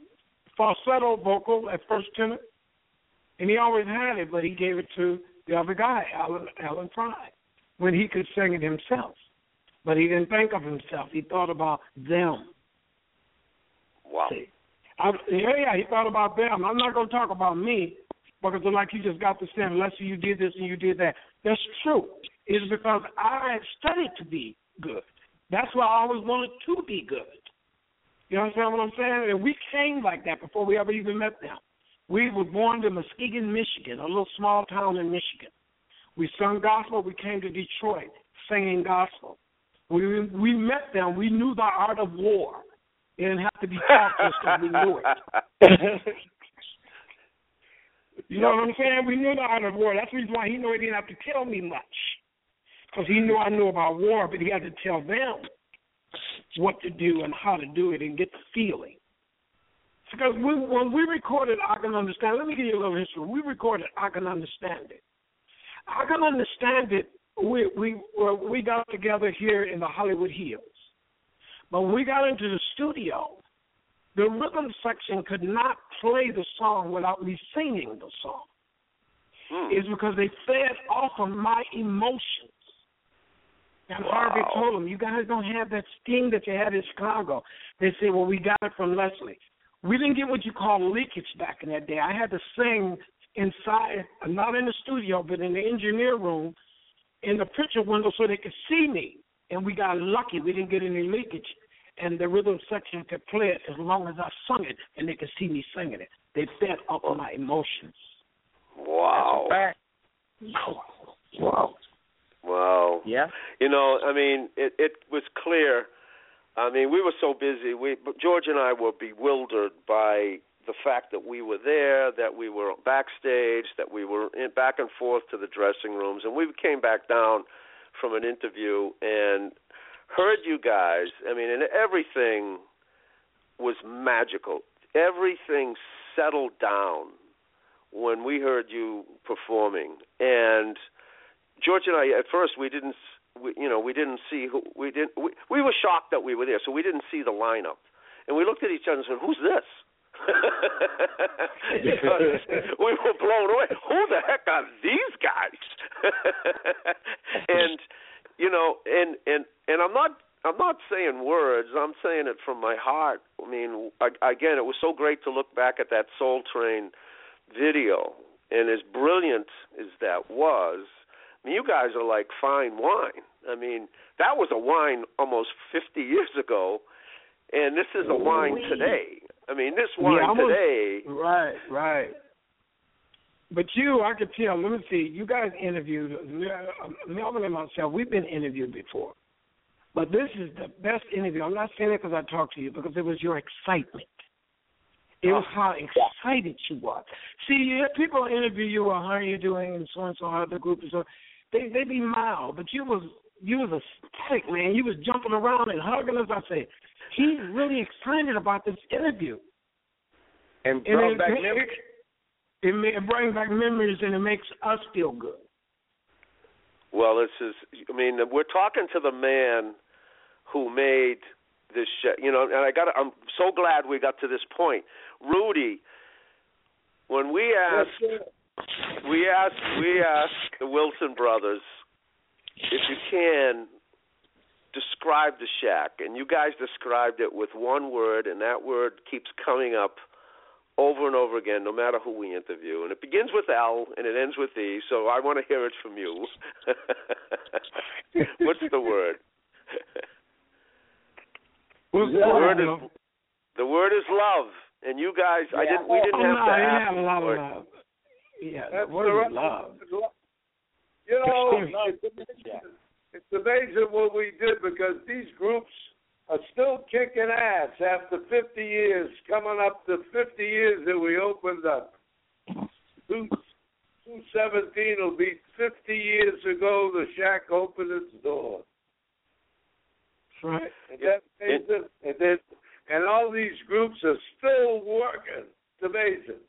falsetto vocal at first tenor, and he always had it, but he gave it to the other guy, Alan Alan Fry, when he could sing it himself. But he didn't think of himself. He thought about them. Wow. See, I, yeah, yeah, he thought about them. I'm not going to talk about me because they're like you just got to stand. Lester, you did this and you did that. That's true. It's because I studied to be good. That's why I always wanted to be good. You understand what I'm saying? And we came like that before we ever even met them. We were born in Muskegon, Michigan, a little small town in Michigan. We sung gospel. We came to Detroit singing gospel. We we met them. We knew the art of war. It didn't have to be taught to us because we knew it. you know what I'm saying? We knew the art of war. That's the reason why he knew he didn't have to tell me much. Because he knew I knew about war, but he had to tell them what to do and how to do it and get the feeling. Because we, when we recorded I Can Understand, let me give you a little history. When we recorded I Can Understand It, I Can Understand It, we, we, we got together here in the Hollywood Hills. But when we got into the studio, the rhythm section could not play the song without me singing the song. Hmm. It's because they fed off of my emotions. And Harvey told him, "You guys don't have that sting that you had in Chicago." They said, "Well, we got it from Leslie." We didn't get what you call leakage back in that day. I had to sing inside, not in the studio, but in the engineer room, in the picture window, so they could see me. And we got lucky; we didn't get any leakage. and the rhythm section could play it as long as I sung it, and they could see me singing it. They fed off of my emotions. Wow. Wow. Wow. Yeah. You know, I mean, it it was clear. I mean, we were so busy. We George and I were bewildered by the fact that we were there, that we were backstage, that we were in, back and forth to the dressing rooms, and we came back down from an interview and heard you guys. I mean, and everything was magical. Everything settled down when we heard you performing, and George and I at first we didn't we, you know we didn't see who we didn't we, we were shocked that we were there so we didn't see the lineup and we looked at each other and said who's this we were blown away. Who the heck are these guys? And you know and and and I'm not I'm not saying words. I'm saying it from my heart. I mean I, again it was so great to look back at that Soul Train video. And as brilliant as that was I mean, you guys are like fine wine. I mean, that was a wine almost 50 years ago, and this is a wine today. I mean, this wine yeah, today. Right, right. But you, I could tell. Let me see. You guys interviewed uh, Melvin and myself. We've been interviewed before, but this is the best interview. I'm not saying it because I talked to you, because it was your excitement. It was how excited you were. See, you have people interview you, well, how are you doing, and so and so, how the group is. So they they be mild, but you was you was ecstatic, man. You was jumping around and hugging us. I said, he's really excited about this interview. And, brought back it, memories. It, it, it brings back memories and it makes us feel good. Well, this is. I mean, we're talking to the man who made this show. You know, and I got. I'm so glad we got to this point. Rudy, when we asked, we asked, we asked the Wilson brothers if you can describe the shack, and you guys described it with one word, and that word keeps coming up over and over again, no matter who we interview. And it begins with L and it ends with E. So I want to hear it from you. What's the word? What's the word is the word is love, and you guys, I didn't. We didn't oh, have no, to I ask. didn't have a lot of love. Yeah, That's the word the is love. You know, Experience. it's, it's amazing what we did because these groups are still kicking ass after 50 years, coming up to 50 years that we opened up. Two, 217 will be 50 years ago the shack opened its doors. That's right. And, that's amazing. and, then, and all these groups are still working. It's amazing.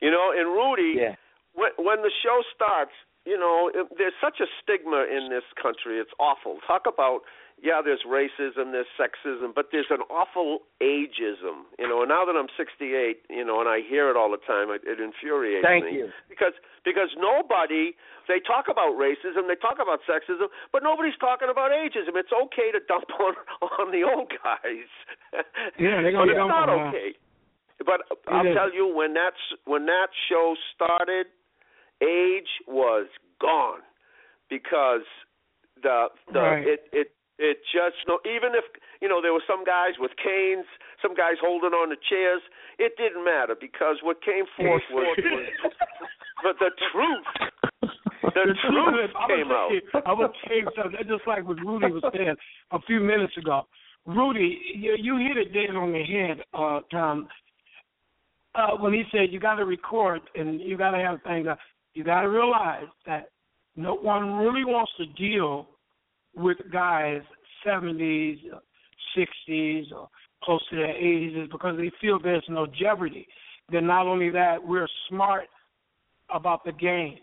You know, and Rudy, Yeah. when when the show starts, you know, it, there's such a stigma in this country. It's awful. Talk about yeah, there's racism, there's sexism, but there's an awful ageism. You know, and now that I'm 68, you know, and I hear it all the time, it, it infuriates Thank me you. because because nobody they talk about racism, they talk about sexism, but nobody's talking about ageism. It's okay to dump on on the old guys. Yeah, they're but gonna it's dump not on us. okay. But I'll tell you, when that when that show started, age was gone because the the Right. it it it just no even if you know there were some guys with canes, some guys holding on to chairs, it didn't matter because what came forth was, was but the truth. The, truth is, I came out. I was saying something just like what Rudy was saying a few minutes ago. Rudy, you, you hit it dead on the head, uh, Tom. Uh, when he said you got to record and you got to have things, you got to realize that no one really wants to deal with guys 70s, 60s, or close to their 80s is because they feel there's no jeopardy. Then not only that, we're smart about the game.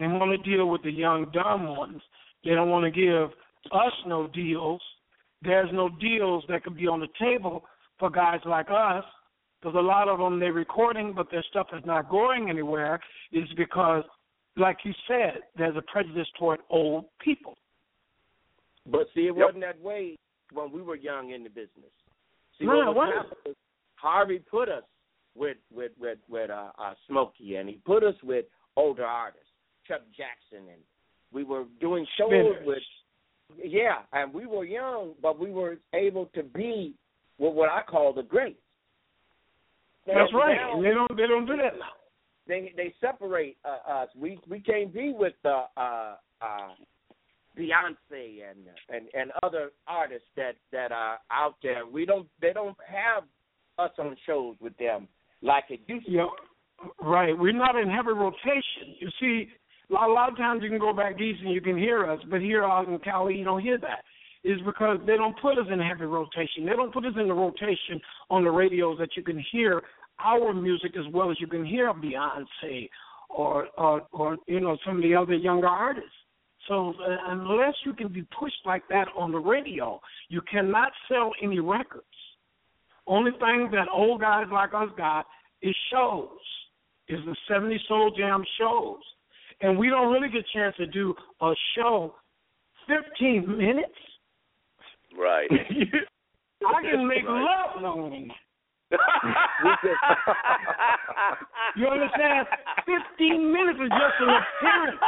They want to deal with the young, dumb ones. They don't want to give us no deals. There's no deals that could be on the table for guys like us because a lot of them they're recording, but their stuff is not going anywhere. Is because, like you said, there's a prejudice toward old people. But see, it wasn't that way when we were young in the business. See, No, what was wasn't. happening was Harvey put us with with with with uh, uh, Smokey, and he put us with older artists, Chuck Jackson, and we were doing shows Spinners. with yeah, and we were young, but we were able to be what what I call the greats. That's Now- right. now- And they don't they don't do that now. they they separate uh, us. We we can't be with uh, uh, uh, Beyonce and and and other artists that that are out there. We don't they don't have us on shows with them like it used to. Yeah, right. We're not in heavy rotation. You see, a lot, a lot of times you can go back east and you can hear us, but here out in Cali you don't hear that. Is because they don't put us in heavy rotation. They don't put us in the rotation on the radios that you can hear our music as well as you can hear Beyonce or or or you know some of the other younger artists. So uh, unless you can be pushed like that on the radio, you cannot sell any records. Only thing that old guys like us got is shows, is the 70 Soul Jam shows. And we don't really get a chance to do a show 15 minutes. Right. I can make Right. love longer than that. You understand? 15 minutes is just an appearance.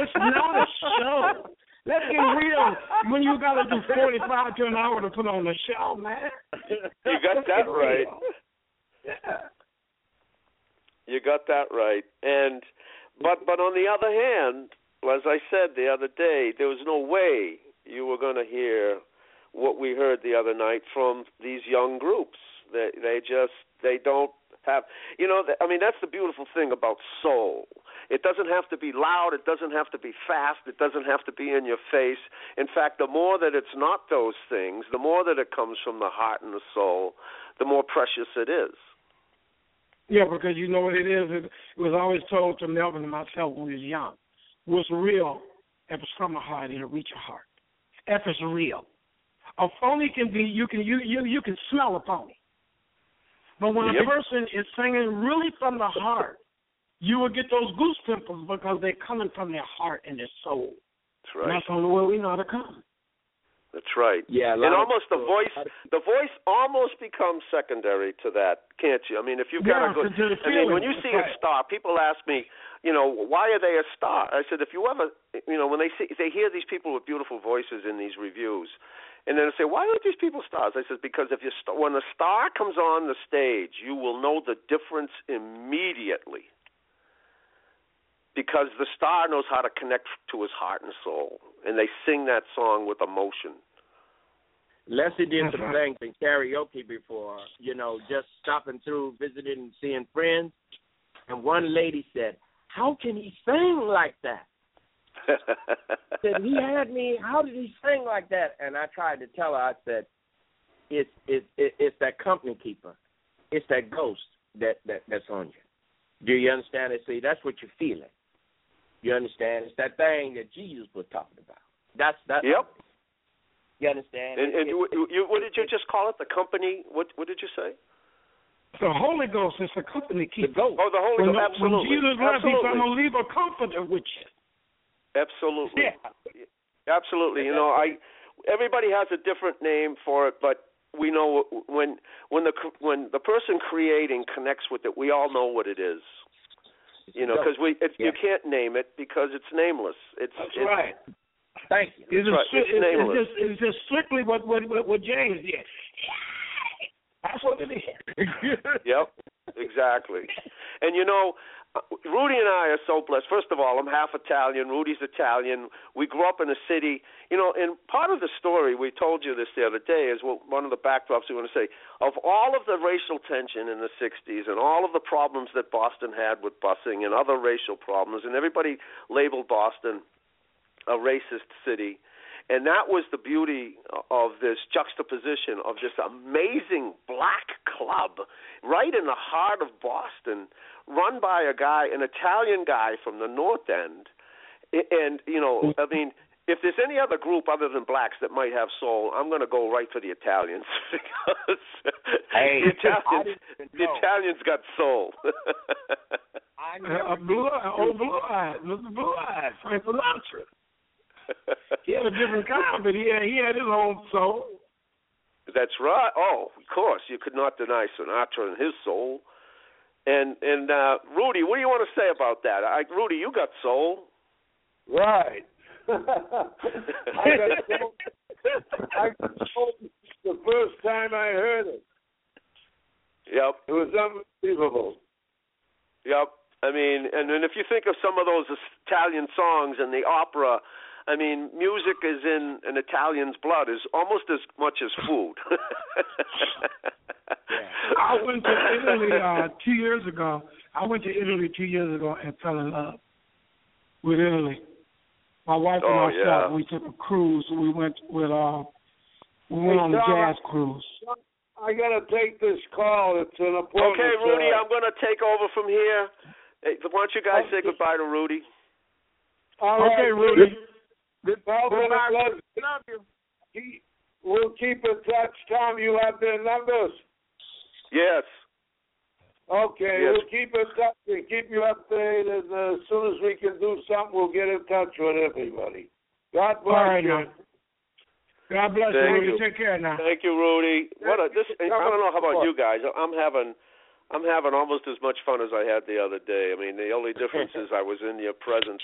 It's not a show. Let's get real. When you got to do 45 to an hour to put on a show, man. You got that right. Yeah. You got that right. And but but on the other hand, as I said the other day, there was no way you were going to hear what we heard the other night from these young groups. They they just they don't have you know I mean that's the beautiful thing about soul. It doesn't have to be loud, it doesn't have to be fast, it doesn't have to be in your face. In fact, the more that it's not those things, the more that it comes from the heart and the soul, the more precious it is. Yeah, because you know what it is. It, it was always told to Melvin and myself when we was young. What's real, if it's from the heart, it'll reach your heart. If it's real. A phony can be you can you you you can smell a phony. But when Yep. a person is singing really from the heart, you will get those goose pimples because they're coming from their heart and their soul. That's And right. that's the only way we know how to come. That's right. Yeah, and almost the voice, the voice almost becomes secondary to that, can't you? I mean, if you've got Yeah, a good, to I mean, when you see that's a star, people ask me, you know, why are they a star? I said, if you ever, you know, when they see, they hear these people with beautiful voices in these reviews, and then they say, why aren't these people stars? I said, because if you st- when a star comes on the stage, you will know the difference immediately. Because the star knows how to connect to his heart and soul, and they sing that song with emotion. Leslie did That's some things in karaoke before, you know, just stopping through, visiting, and seeing friends. And one lady said, "How can he sing like that?" said he had me. How did he sing like that? And I tried to tell her. I said, "It's it's it- it's that company keeper. It's that ghost that that that's on you. Do you understand it? See, that's what you're feeling. You understand? It's that thing that Jesus was talking about. That's that. Yep. You understand? And, and It- you, it- you, what did you just call it? The company? What What did you say? The Holy Ghost is the company keeper. the keeper. ghost. Oh, the Holy When, Ghost. when Absolutely. Jesus left, he said, Absolutely. I'm going to leave a comforter with you. Absolutely. Yeah. Absolutely. You know, I everybody has a different name for it, but we know when when the when the person creating connects with it, we all know what it is. You know, because we it, you can't name it because it's nameless. It's That's it's, right. Thank you. It's, right. just, It's it's, nameless. just, it's just strictly what, what, what, what James did. That's what it is. Yep, exactly. And you know, Rudy and I are so blessed. First of all, I'm half Italian. Rudy's Italian. We grew up in a city. You know, and part of the story we told you this the other day is one of the backdrops we want to say. Of all of the racial tension in the '60s and all of the problems that Boston had with busing and other racial problems, and everybody labeled Boston a racist city. And that was the beauty of this juxtaposition of this amazing black club right in the heart of Boston, run by a guy, an Italian guy from the North End. And, you know, I mean, if there's any other group other than blacks that might have soul, I'm going to go right for the Italians because Hey, the Italians, the. Italians got soul. I Uh, blue eye, old blue eyes, Mr. Blue Eyes, Frank Sinatra. He had a different kind, but he had, he had his own soul. That's right. Oh, of course, you could not deny Sinatra and his soul. And and uh Rudy, what do you want to say about that? I, Rudy, you got soul. Right. I got soul. I got so the first time I heard it. Yep. It was unbelievable. Yep. I mean, and and if you think of some of those Italian songs and the opera, I mean, music is in an Italian's blood is almost as much as food. I went to Italy uh, two years ago. I went to Italy two years ago and fell in love with Italy. My wife and Oh, myself, yeah. we took a cruise. We went with uh, we went Hey, on a jazz cruise. I gotta take this call. It's an appointment. okay, Rudy, I'm going to take over from here. Hey, why don't you guys say goodbye to Rudy? All right, Okay, Rudy. Good. Well, Goodbye. Love you. He- We'll keep in touch, Tom. You have their numbers. Yes. Okay, Yes. we'll keep in touch and keep you updated. Uh, as soon as we can do something, we'll get in touch with everybody. God bless All right, you. now. God bless Thank you, Rudy. you. Take care now. Thank you, Rudy. What a this I don't know how about you guys. I'm having I'm having almost as much fun as I had the other day. I mean, the only difference is I was in your presence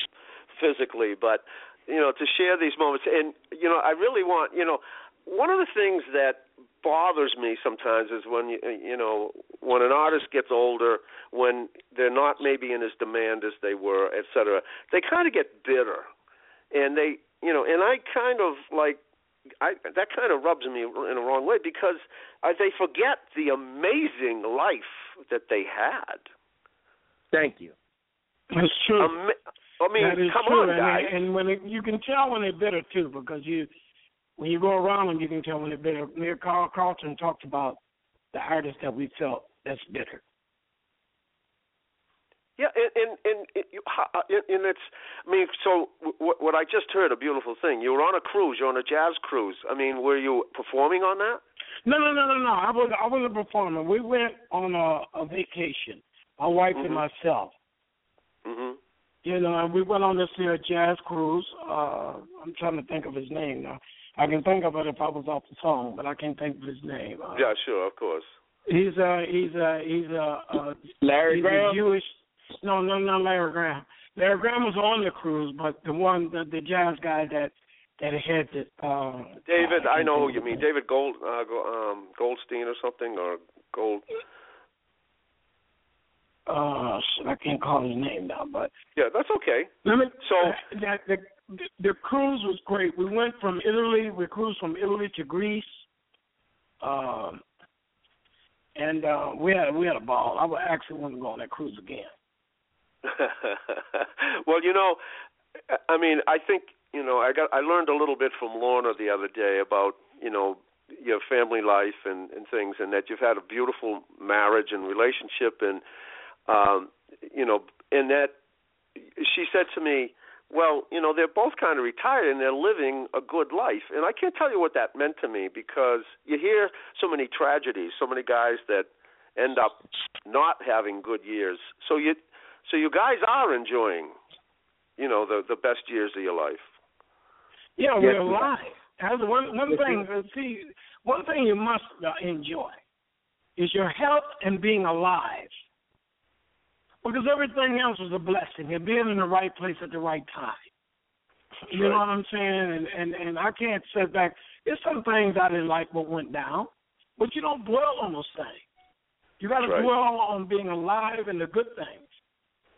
physically, but you know, to share these moments and you know, I really want, you know, one of the things that bothers me sometimes is when you you know, when an artist gets older, when they're not maybe in as demand as they were, et cetera, they kind of get bitter. And they, you know, and I kind of like I that kind of rubs me in a wrong way because uh, they forget the amazing life that they had. Thank you. That's true. Ama- I mean, that is come true. on, and, guys. and when it, you can tell when they're bitter too, because you when you go around them, you can tell when they're bitter. Mayor Carl Carlton talked about the artists that we felt that's bitter. Yeah, and and and, it, you, ho- uh, and and it's. I mean, so what, what I just heard a beautiful thing. You were on a cruise. You're on a jazz cruise. I mean, were you performing on that? No, no, no, no, no. I was I wasn't performing. We went on a, a vacation, my wife and Mhm. myself. Mhm. You know, and we went on this here jazz cruise. Uh I'm trying to think of his name now. I can think of it if I was off the phone, but I can't think of his name. Uh, Yeah, sure, of course. He's a he's a he's a, a Larry he's Graham? a Jewish. No, no, not Larry Graham. Larry Graham was on the cruise, but the one the, the jazz guy that that had the uh David, I can't know who you mean. David Gold, uh, um, Goldstein or something, or Gold. Uh I can't call his name now, but Yeah, that's okay. let me So that the the cruise was great. We went from Italy, we cruised from Italy to Greece. Um and uh we had we had a ball. I would actually want to go on that cruise again. well, you know, I mean, I think you know, I got I learned a little bit from Lorna the other day about you know your family life and and things, and that you've had a beautiful marriage and relationship, and um, you know, and that she said to me. Well, you know, they're both kind of retired and they're living a good life. And I can't tell you what that meant to me because you hear so many tragedies, so many guys that end up not having good years. So you so you guys are enjoying, you know, the the best years of your life. Yeah, we're we- alive. That's one one thing. See, one thing you must uh, enjoy is your health and being alive. Because everything else is a blessing, and being in the right place at the right time. You know what I'm saying? And and and I can't sit back. There's some things I didn't like what went down, but you don't dwell on those things. You got to right. dwell on being alive and the good things.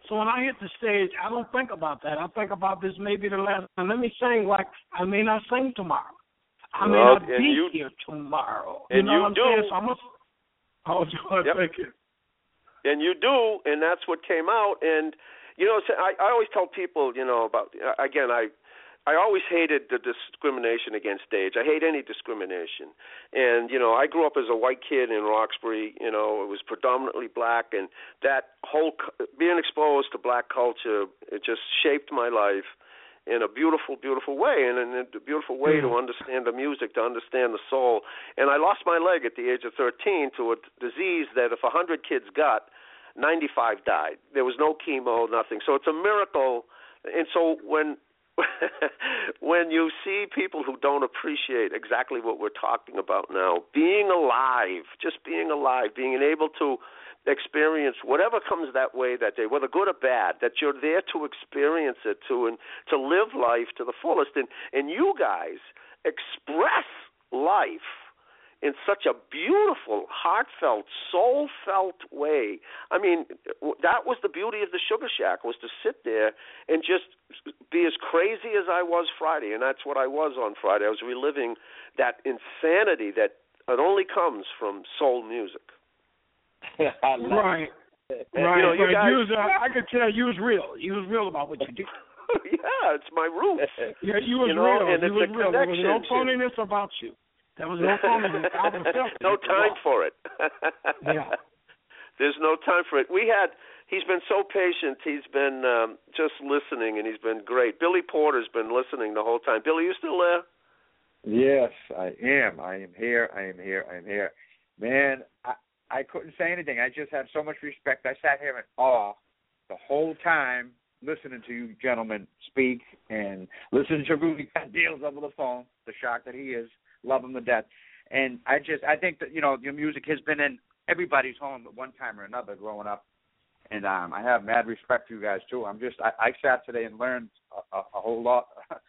So when I hit the stage, I don't think about that. I think about this may be the last. And let me sing like I may not sing tomorrow. I may Well, not be you- here tomorrow. and you know you what I'm do. saying? So I'm a, oh, George, Yep. thank you. And you do, and that's what came out. And you know, so I, I always tell people, you know, about again, I I always hated the discrimination against stage. I hate any discrimination. And you know, I grew up as a white kid in Roxbury. You know, it was predominantly black, and that whole being exposed to black culture, it just shaped my life in a beautiful, beautiful way, and in a beautiful way to hmm. understand the music, to understand the soul. And I lost my leg at the age of 13 to a disease that if a 100 kids got, 95 died. There was no chemo, nothing. So it's a miracle. And so when when you see people who don't appreciate exactly what we're talking about now, being alive, just being alive, being able to experience whatever comes that way that day, whether good or bad, that you're there to experience it to and to live life to the fullest. And and you guys express life in such a beautiful, heartfelt, soul-felt way. I mean, that was the beauty of the Sugar Shack was to sit there and just be as crazy as I was Friday, and that's what I was on Friday. I was reliving that insanity that it only comes from soul music. right. Right, you know, you guys, you was, uh, I could tell you was real. You was real about what you do. yeah, it's my roots. Yeah, you was you know, real. and you it's was a real. There was no connection. phoniness about you. There was no phoniness. I was felt no time for it. Yeah. There's no time for it. We had. He's been so patient. He's been um, just listening, and he's been great. Billy Porter's been listening the whole time. Billy, you still there? Yes, I am. I am here. I am here. I am here. Man, I I couldn't say anything. I just had so much respect. I sat here in awe the whole time listening to you gentlemen speak and listening to Rudy cut deals over the phone, the shock that he is, love him to death. And I just I think that, you know, your music has been in everybody's home at one time or another growing up. And um I have mad respect for you guys too. I'm just I, I sat today and learned a, a, a whole lot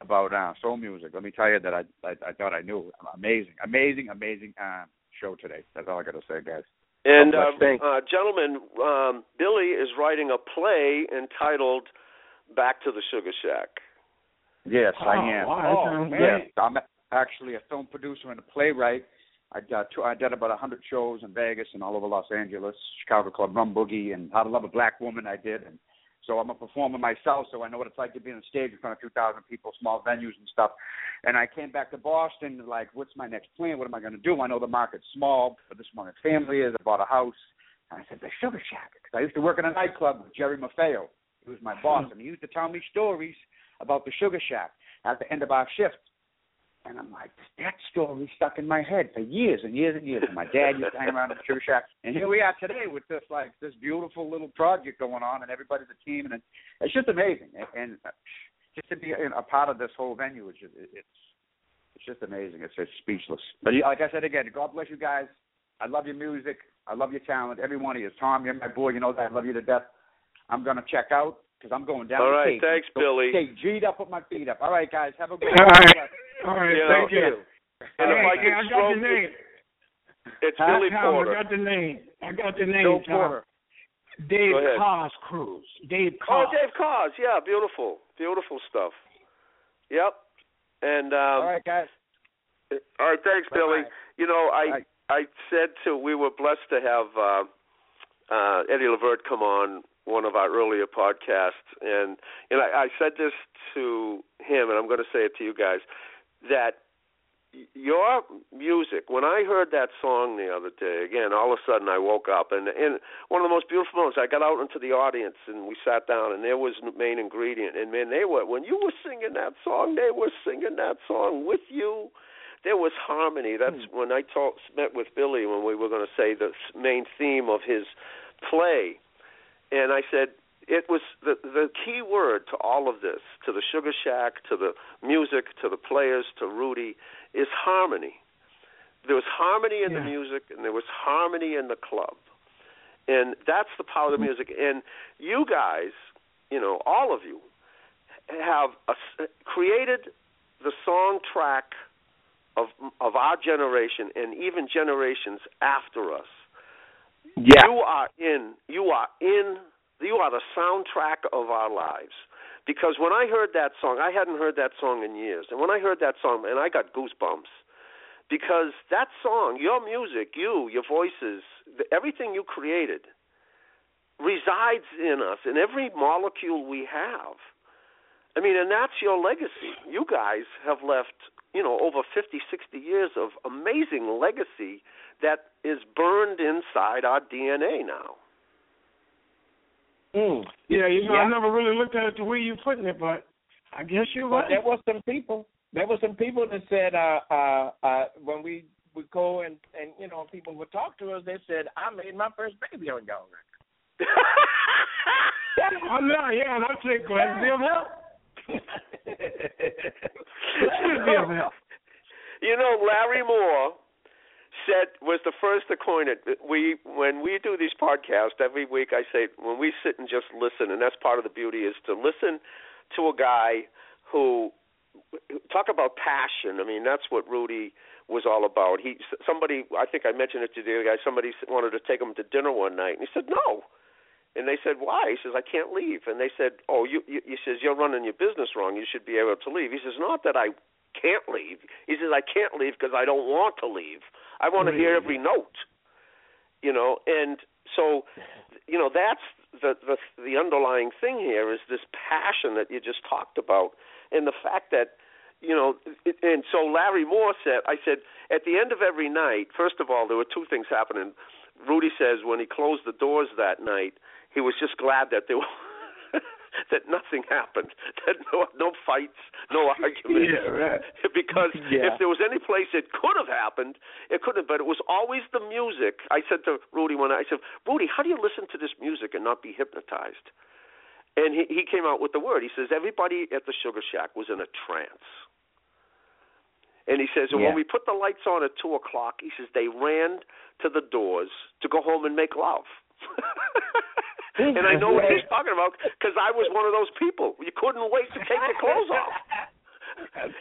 about uh, soul music. Let me tell you that I, I I thought I knew. Amazing, amazing, amazing uh, show today. That's all I got to say, guys. And uh, uh, gentlemen, um, Billy is writing a play entitled "Back to the Sugar Shack." Yes, I Oh, am. wow, that oh, sounds yes. I'm actually a film producer and a playwright. I got two, I did about a hundred shows in Vegas and all over Los Angeles, Chicago Club Rum Boogie, and How to Love a Black Woman. I did, and so I'm a performer myself, so I know what it's like to be on stage in front of 2,000 people, small venues and stuff. And I came back to Boston, like, what's my next plan? What am I going to do? I know the market's small, but this is where my family is. I bought a house. And I said, the Sugar Shack. Because I used to work in a nightclub with Jerry Maffeo. He was my boss, hmm. and he used to tell me stories about the Sugar Shack at the end of our shift. And I'm like, that story stuck in my head for years and years and years. And my dad used to hang around the Sugar Shack. And here we are today with this like this beautiful little project going on, and everybody's a team, and it's just amazing. And, and uh, just to be a, a part of this whole venue, is just, it's it's just amazing. It's just speechless. But yeah, like I said again, God bless you guys. I love your music. I love your talent. Every one of you. Tom, you're my boy. You know that. I love you to death. I'm gonna check out because I'm going down. All the right, Cape. thanks, So, Billy. Stay G'd up, put my feet up. All right, guys. Have a good All one. right. All right, You thank know, you. And if hey, I hey, I got the name. It's Billy Tom, Porter. I got the name. I got the name. Joe Tom. Porter. Dave. Cars Cruise. Dave Oh, Dave Cars. Yeah, beautiful, beautiful stuff. Yep. And um, All right, guys. All right, thanks, Bye-bye. Billy. You know, I Bye. I said to we were blessed to have uh, uh, Eddie Levert come on one of our earlier podcasts, and and I, I said this to him, and I'm going to say it to you guys that your music. When I heard that song the other day, again, all of a sudden I woke up, and and one of the most beautiful moments. I got out into the audience, and we sat down, and there was the main ingredient, and man, they were when you were singing that song, they were singing that song with you there was harmony. That's hmm. when I talked met with Billy when we were going to say the main theme of his play, and I said it was the the key word to all of this, to the Sugar Shack, to the music, to the players, to Rudy, is harmony. There was harmony in the music, and there was harmony in the club, and that's the power of the mm-hmm. music. And you guys, you know, all of you, have a s created the song track of of our generation and even generations after us. Yeah. You are in you are in you are the soundtrack of our lives. Because when I heard that song, I hadn't heard that song in years. And when I heard that song, and I got goosebumps because that song, your music, you, your voices, everything you created resides in us in every molecule we have. I mean, and that's your legacy. You guys have left, you know, over 50, 60 years of amazing legacy that is burned inside our DNA now. Mm. Yeah, you know, Yeah. I never really looked at it the way you're putting it, but I guess you're But right. there was some people. There were some people that said uh, uh, uh, when we would go and and you know people would talk to us, they said I made my first baby on y'all record. I'm not, yeah, and I'm saying glad to be of help. Be of help. You know, Larry Moore said was the first to coin it. We when we do these podcasts every week, I say when we sit and just listen, and that's part of the beauty is to listen to a guy who talk about passion. I mean, that's what Rudy was all about. He somebody I think I mentioned it to the other guy. Somebody wanted to take him to dinner one night, and he said no. And they said, "Why?" He says, "I can't leave." And they said, "Oh, you," you he says, "You're running your business wrong. You should be able to leave." He says, "Not that I can't leave." He says, "I can't leave because I don't want to leave. I want to hear every note." You know, and so, you know, that's the the the underlying thing here is this passion that you just talked about, and the fact that you know, and so Larry Moore said, I said, at the end of every night, first of all, there were two things happening. Rudy says when he closed the doors that night, he was just glad that there were that nothing happened, that no no fights, no arguments. Yeah, right. because Yeah. if there was any place it could have happened, it couldn't. But it was always the music. I said to Rudy one night, I said, Rudy, how do you listen to this music and not be hypnotized? And he he came out with the word. He says everybody at the Sugar Shack was in a trance. And he says, and Yeah. when we put the lights on at two o'clock, he says they ran to the doors to go home and make love. And I know what he's talking about because I was one of those people. You couldn't wait to take the clothes off.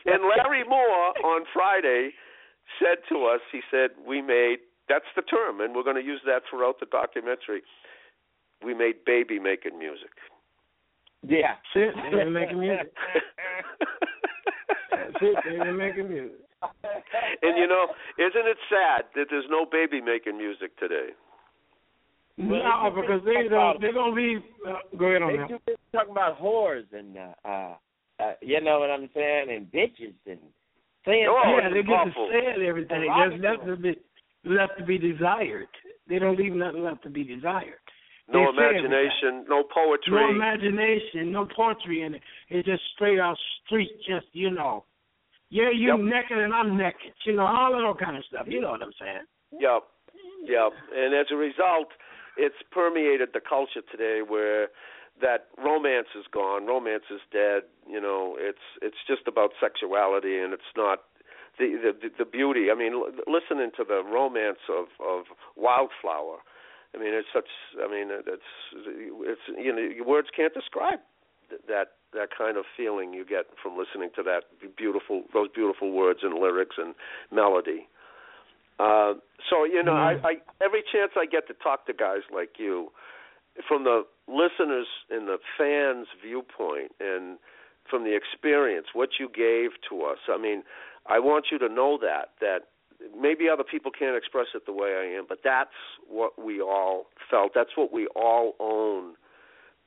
And Larry Moore on Friday said to us, he said, "We made that's the term, and we're going to use that throughout the documentary. We made baby making music." Yeah. That's it. They were making music. That's it. They were making music. And you know, isn't it sad that there's no baby making music today? No, because they don't. They don't leave. Uh, go ahead on They that. too busy talking about whores and uh, uh, uh, you know what I'm saying, and bitches and saying Oh, yeah, they get to awful. say everything. There's nothing to be left to be desired. They don't leave nothing left to be desired. No They say imagination, no poetry. No imagination, no poetry in it. It's just straight out street, just you know. Yeah, you naked and I'm naked. You know, all of that kind of stuff. You know what I'm saying? Yep, yep. And as a result, it's permeated the culture today where that romance is gone, romance is dead. You know, it's it's just about sexuality, and it's not the the the beauty. I mean, l- listening to the romance of of Wildflower. I mean, it's such. I mean, it's it's you know, words can't describe th- that that kind of feeling you get from listening to that beautiful those beautiful words and lyrics and melody. Uh, so you know, I, I every chance I get to talk to guys like you, from the listeners and the fans' viewpoint, and from the experience, what you gave to us. I mean, I want you to know that that maybe other people can't express it the way I am, but that's what we all felt. That's what we all own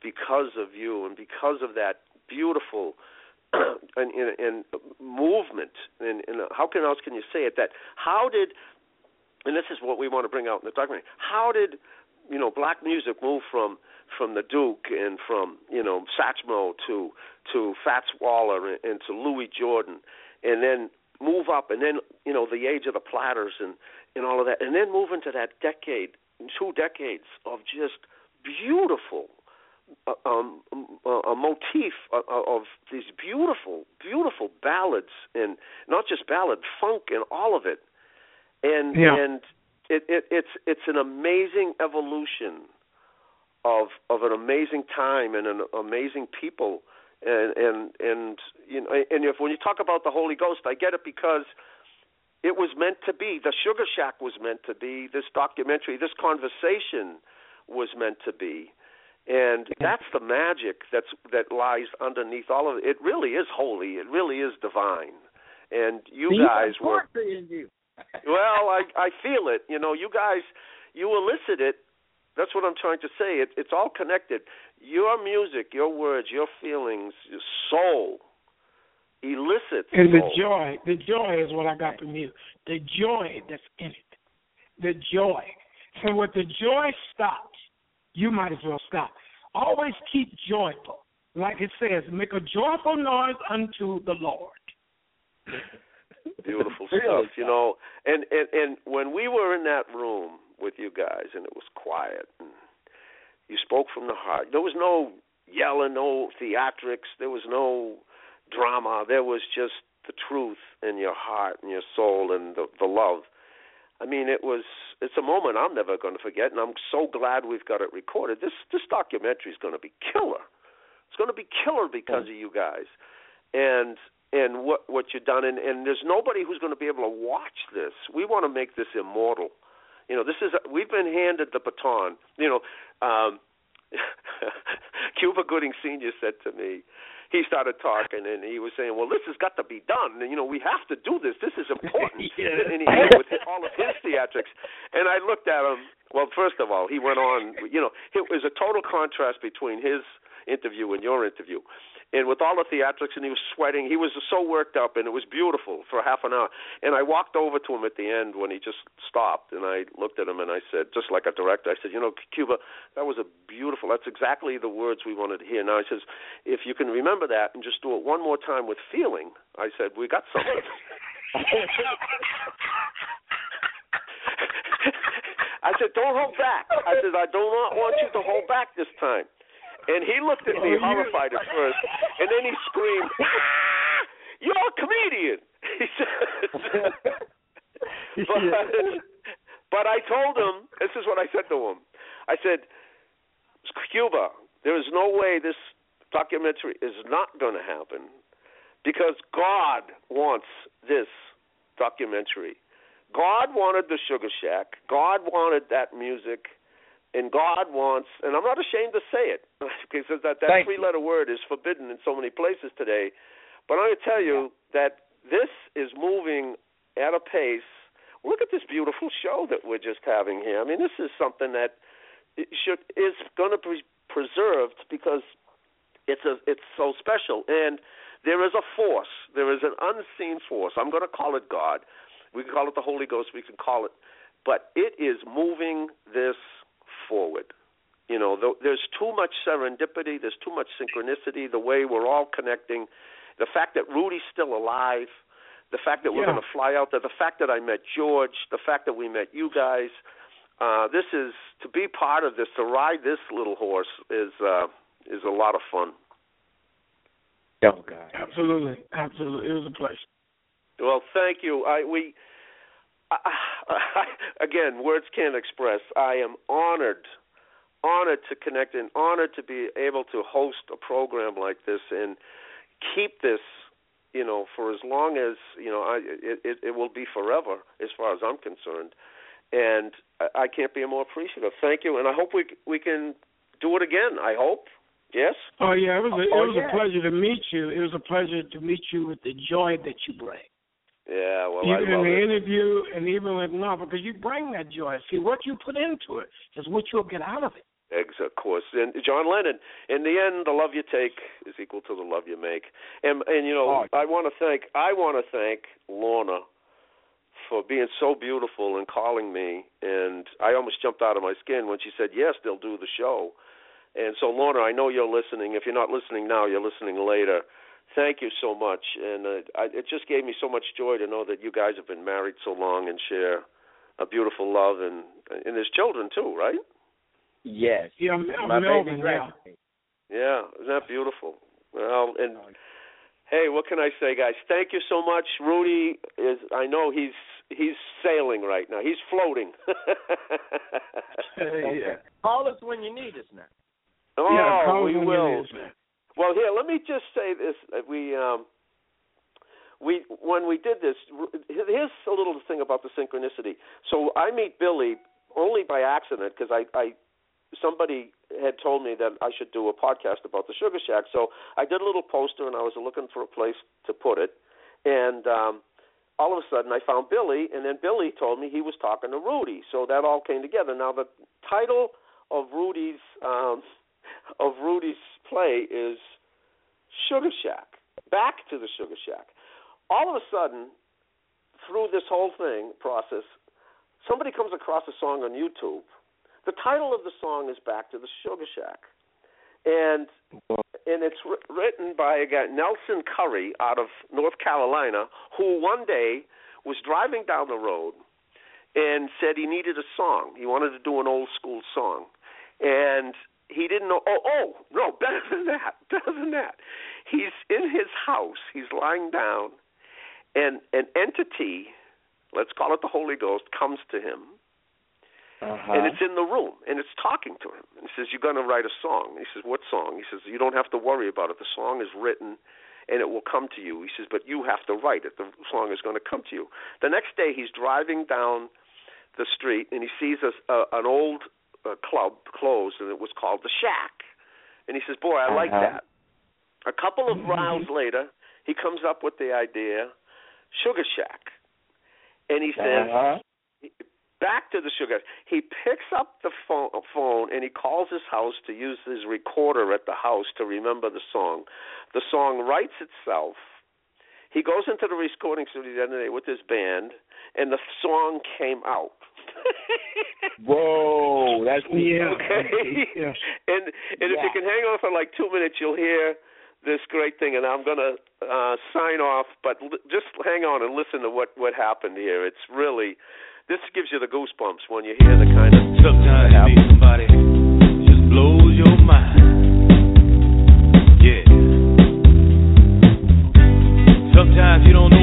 because of you and because of that beautiful and, and, and movement. And, and how can else can you say it? That how did and this is what we want to bring out in the documentary. How did you know black music move from from the Duke and from you know Satchmo to to Fats Waller and, and to Louis Jordan, and then move up, and then you know the age of the Platters and and all of that, and then move into that decade, two decades of just beautiful uh, um, a, a motif of, of these beautiful, beautiful ballads, and not just ballad, funk, and all of it and Yeah. and it, it it's it's an amazing evolution of of an amazing time and an amazing people. And and and you know and if when you talk about the Holy Ghost I get it because it was meant to be. The Sugar Shack was meant to be. This documentary this conversation was meant to be. And that's the magic that's that lies underneath all of it. It really is holy. It really is divine. And you guys were you. Well, I I feel it. You know, you guys, you elicit it. That's what I'm trying to say. It, it's all connected. Your music, your words, your feelings, your soul elicits And the soul. joy, the joy is what I got from you. The joy that's in it. The joy. So what the joy stops, you might as well stop. Always keep joyful. Like it says, make a joyful noise unto the Lord. Beautiful stuff, you know. And, and and when we were in that room with you guys, and it was quiet, and you spoke from the heart. There was no yelling, no theatrics. There was no drama. There was just the truth in your heart and your soul and the, the love. I mean, it was it's a moment I'm never going to forget, and I'm so glad we've got it recorded. This this documentary is going to be killer. It's going to be killer because mm. of you guys, and and what what you've done. And, and there's nobody who's going to be able to watch this. We want to make this immortal. You know, this is we've been handed the baton. You know, um, Cuba Gooding Sr. said to me, he started talking and he was saying, "Well, this has got to be done. And, you know, we have to do this. This is important." yeah. And he, with all of his theatrics, and I looked at him. Well, first of all, he went on. You know, it was a total contrast between his interview and your interview and with all the theatrics, and he was sweating. He was so worked up, and it was beautiful for half an hour. And I walked over to him at the end when he just stopped, and I looked at him and I said, just like a director, I said, you know, Cuba, that was a beautiful. That's exactly the words we wanted to hear. Now he says, if you can remember that and just do it one more time with feeling, I said, we got something. I said, don't hold back. I said, I do not want you to hold back this time. And he looked at me horrified at first, and then he screamed, ah, "You're a comedian!" He said. but, but I told him, this is what I said to him. I said, Cuba, there is no way this documentary is not going to happen because God wants this documentary. God wanted the Sugar Shack. God wanted that music and God wants, and I'm not ashamed to say it, because that that three-letter word is forbidden in so many places today. But I'm going to tell you that this is moving at a pace. Look at this beautiful show that we're just having here. I mean, this is something that should is going to be preserved because it's a it's so special, and there is a force. There is an unseen force. I'm going to call it God. We can call it the Holy Ghost. We can call it, but it is moving this forward. You know, there's too much serendipity, there's too much synchronicity, the way we're all connecting, the fact that Rudy's still alive, the fact that we're Yeah. going to fly out there, the fact that I met George, the fact that we met you guys. Uh, this is to be part of this, to ride this little horse is uh, is a lot of fun. Oh God. Absolutely, absolutely. It was a pleasure. Well, thank you. I we I, I, again, words can't express. I am honored, honored to connect and honored to be able to host a program like this and keep this, you know, for as long as you know, I it, it, it will be forever as far as I'm concerned. And I, I can't be more appreciative. Thank you, and I hope we we can do it again. I hope. Yes. Oh yeah, it was a, it Oh, was yeah. a pleasure to meet you. It was a pleasure to meet you with the joy that you bring. Yeah. Well, even in the it. interview and even with no, because you bring that joy. See, what you put into it is what you'll get out of it. Eggs, of course. And John Lennon, in the end, the love you take is equal to the love you make. And and you know, I want to thank I want to thank Lorna for being so beautiful and calling me. And I almost jumped out of my skin when she said yes, they'll do the show. And so, Lorna, I know you're listening. If you're not listening now, you're listening later. Thank you so much, and uh, I, it just gave me so much joy to know that you guys have been married so long and share a beautiful love, and and there's children too, right? Yes. Yeah, My Melvin, baby yeah. Yeah, isn't that beautiful? Well, and hey, what can I say, guys? Thank you so much. Rudy is. I know he's he's sailing right now. He's floating. Okay. Call us when you need us now. Oh, Yeah, call we when you will. Well, here, let me just say this: we um, we when we did this, here's a little thing about the synchronicity. So I meet Billy only by accident because I, I somebody had told me that I should do a podcast about the Sugar Shack. So I did a little poster and I was looking for a place to put it, and um, all of a sudden I found Billy, and then Billy told me he was talking to Rudy. So that all came together. Now the title of Rudy's um, of Rudy's play is Sugar Shack. Back to the Sugar Shack. All of a sudden, through this whole thing process, somebody comes across a song on YouTube. The title of the song is Back to the Sugar Shack, and and it's written by a guy Nelson Curry out of North Carolina, who one day was driving down the road and said he needed a song. He wanted to do an old school song, and he didn't know. Oh, oh, no, better than that, better than that. He's in his house. He's lying down, and an entity let's call it the Holy Ghost, comes to him. Uh-huh. And it's in the room, and it's talking to him. And he says, "You're going to write a song." He says, "What song?" He says, "You don't have to worry about it. The song is written, and it will come to you." He says, "But you have to write it. The song is going to come to you." The next day, he's driving down the street, and he sees a, a, an old uh, club closed, and it was called the Shack. And he says, "Boy, I like Uh-huh. that." A couple of rounds later, he comes up with the idea, Sugar Shack, and he says, Uh-huh. back to the sugar. He picks up the phone, phone and he calls his house to use his recorder at the house to remember the song. The song writes itself. He goes into the recording studio the other day with his band, and the song came out. Whoa, that's Yeah. Okay. Yeah. And and if you can hang on for like two minutes, you'll hear this great thing. And I'm gonna uh, sign off, but l- just hang on and listen to what what happened here. It's really this gives you the goosebumps when you hear the kind of Sometimes you meet somebody just blows your mind. Yeah. Sometimes you don't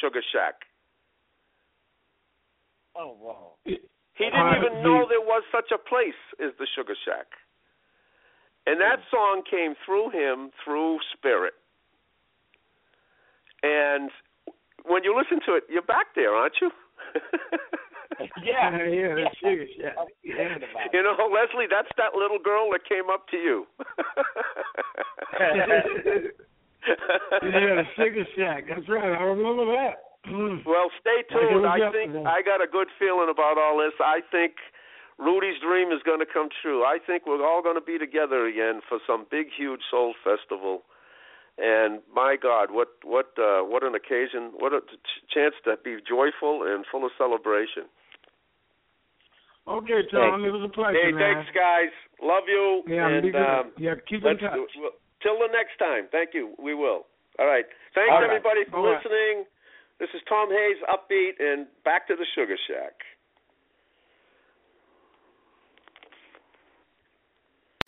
Sugar Shack. Oh wow. He didn't Uh, even the- know there was such a place as the Sugar Shack. And that song came through him through spirit. And when you listen to it, you're back there, aren't you? Yeah. yeah, that's sugar shack. Yeah. You know, Leslie, that's that little girl that came up to you. yeah, sugar shack. That's right. I remember that. Well, stay tuned. I think. I got a good feeling about all this. I think Rudy's dream is going to come true. I think we're all going to be together again for some big, huge soul festival. And my God, what what uh, what an occasion! What a ch- chance to be joyful and full of celebration. Okay, Tom, it was a pleasure, Hey, man. thanks, guys. Love you. Yeah, and be good. um, yeah, keep in touch. well, till the next time. Thank you. We will. All right. Thanks All right. everybody for All right. listening. This is Tom Hayes, Upbeat, and back to the Sugar Shack.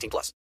18 plus.